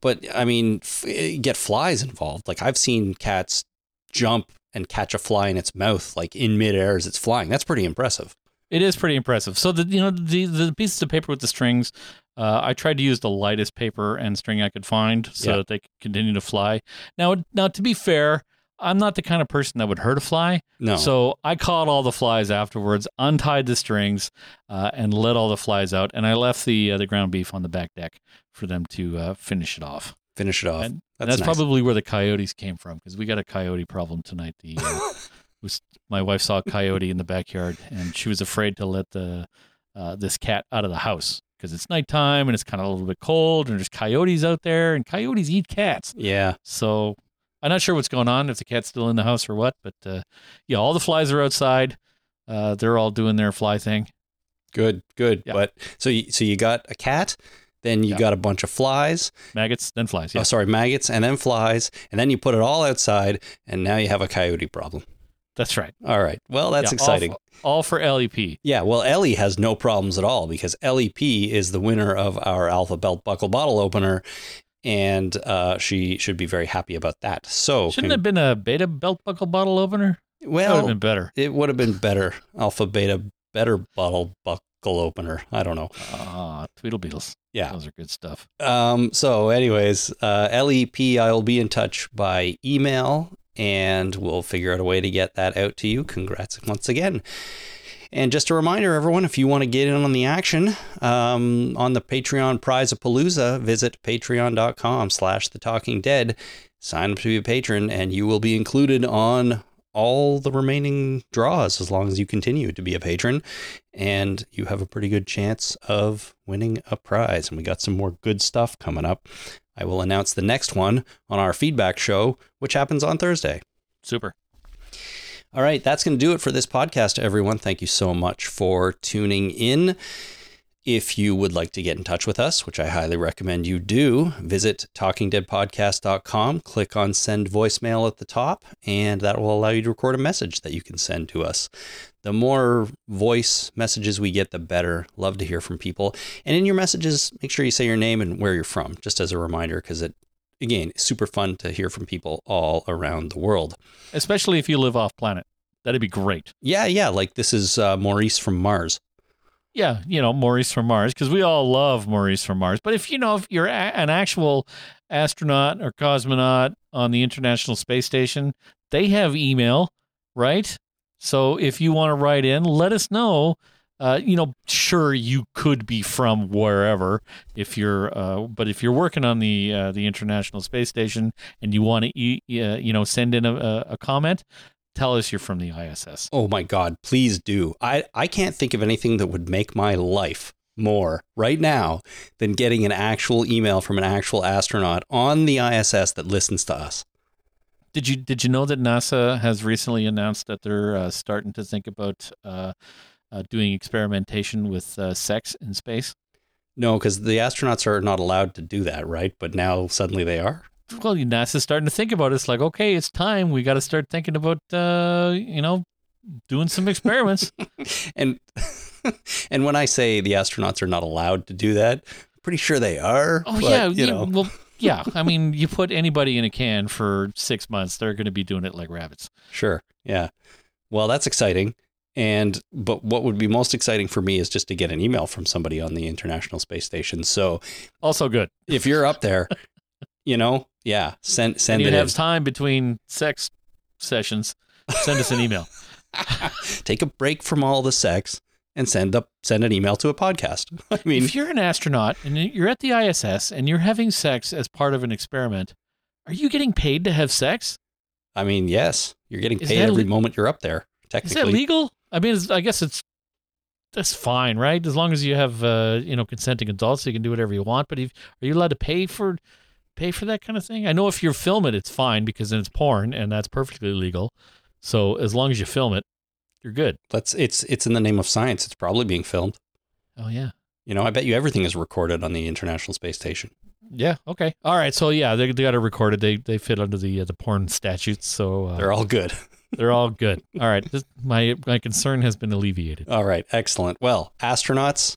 but I mean, f- get flies involved. Like I've seen cats jump and catch a fly in its mouth, like in midair as it's flying. That's pretty impressive. It is pretty impressive. So the you know the the pieces of paper with the strings, uh, I tried to use the lightest paper and string I could find so Yeah. that they could continue to fly. Now now to be fair, I'm not the kind of person that would hurt a fly. No, So I caught all the flies afterwards, untied the strings, uh, and let all the flies out, and I left the uh, the ground beef on the back deck for them to uh, finish it off. finish it off. And that's that's nice. probably where the coyotes came from because we got a coyote problem tonight. The uh, was my wife saw a coyote in the backyard, and she was afraid to let the uh, this cat out of the house because it's nighttime and it's kind of a little bit cold, and there's coyotes out there, and coyotes eat cats. Yeah. So I'm not sure what's going on if the cat's still in the house or what, but uh, yeah, all the flies are outside. Uh, they're all doing their fly thing. Good, good. Yeah. But so you, so you got a cat, then you Yeah. got a bunch of flies. Maggots, then flies. Yeah, Oh, sorry, maggots, and then flies, and then you put it all outside, and now you have a coyote problem. that's right. All right. Well, that's Yeah, exciting. All, for- all for LEP. Yeah, well, Ellie has no problems at all because LEP is the winner of our Alpha Belt Buckle Bottle Opener, and uh, she should be very happy about that. So, Shouldn't have been a beta belt buckle bottle opener. That would have well, been better. it would have been better. Alpha Beta, better bottle buckle opener. I don't know. Ah, Tweetle Beetles. Yeah. Those are good stuff. Um, so, anyways, uh, LEP, I will be in touch by email and we'll figure out a way to get that out to you. Congrats once again. And just a reminder, everyone, if you want to get in on the action um, on the Patreon Prize of Palooza, visit patreon.com slash the talking dead. Sign up to be a patron, and you will be included on all the remaining draws as long as you continue to be a patron. And you have a pretty good chance of winning a prize. And we got some more good stuff coming up. I will announce the next one on our feedback show, which happens on Thursday. Super. All right, that's going to do it for this podcast, everyone. Thank you so much for tuning in. If you would like to get in touch with us, which I highly recommend you do, visit talkingdeadpodcast.com, click on send voicemail at the top, and that will allow you to record a message that you can send to us. The more voice messages we get, the better. Love to hear from people. And in your messages, make sure you say your name and where you're from, just as a reminder, because it, again, super fun to hear from people all around the world. Especially if you live off planet. That'd be great. Yeah, yeah. Like this is uh, Maurice from Mars. Yeah, you know, Maurice from Mars, because we all love Maurice from Mars. But if you know, if you're a- an actual astronaut or cosmonaut on the International Space Station, they have email, right? So if you want to write in, let us know. Uh, you know, sure, you could be from wherever if you're, uh, but if you're working on the uh, the International Space Station and you want to, e- uh, you know, send in a, a, a comment, tell us you're from the ISS. Oh my God, please do. I, I can't think of anything that would make my life more right now than getting an actual email from an actual astronaut on the ISS that listens to us. Did you did you know that NASA has recently announced that they're uh, starting to think about uh, doing experimentation with uh, sex in space? No, because the astronauts are not allowed to do that, right? But now suddenly they are. Well, NASA's starting to think about it. It's like, okay, it's time. We got to start thinking about, uh, you know, doing some experiments. And and when I say the astronauts are not allowed to do that, I'm pretty sure they are. oh but, yeah, you yeah, know. well, yeah. I mean, you put anybody in a can for six months, they're going to be doing it like rabbits. Sure. Yeah. Well, that's exciting. And but what would be most exciting for me is just to get an email from somebody on the International Space Station. So Also good. if you're up there, you know, yeah, send send and you it have in. time between sex sessions. Send us an email. Take a break from all the sex and send up send an email to a podcast. I mean, if you're an astronaut and you're at the ISS and you're having sex as part of an experiment, are you getting paid to have sex? I mean, yes, you're getting Is paid every le- moment you're up there. Technically, is that legal? I mean, it's, I guess it's that's fine, right? As long as you have uh, you know consenting adults, you can do whatever you want. But if, are you allowed to pay for pay for that kind of thing? I know if you film it, it's fine because then it's porn and that's perfectly legal. So as long as you film it, you're good. Let's. It's it's in the name of science. It's probably being filmed. Oh yeah. You know, I bet you everything is recorded on the International Space Station. Yeah. Okay. All right. So yeah, they, they got it recorded. They they fit under the uh, the porn statutes. So uh, They're all good. they're all good. All right. My my concern has been alleviated. All right, excellent. Well, astronauts,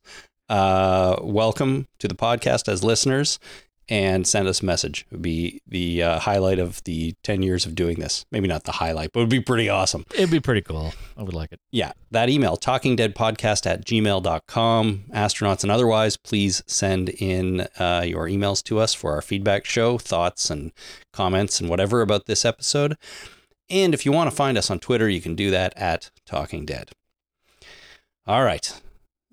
uh, welcome to the podcast as listeners, and send us a message. It would be the uh, highlight of the ten years of doing this. Maybe not the highlight, but it would be pretty awesome. It'd be pretty cool. I would like it. Yeah, that email, talkingdeadpodcast at gmail.com. Astronauts and otherwise, please send in uh, your emails to us for our feedback show, thoughts and comments and whatever about this episode. And if you want to find us on Twitter, you can do that at Talking Dead. All right.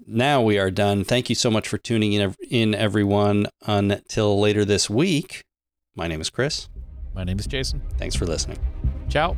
Now we are done. Thank you so much for tuning in, in everyone. Until later this week, my name is Chris. My name is Jason. Thanks for listening. Ciao.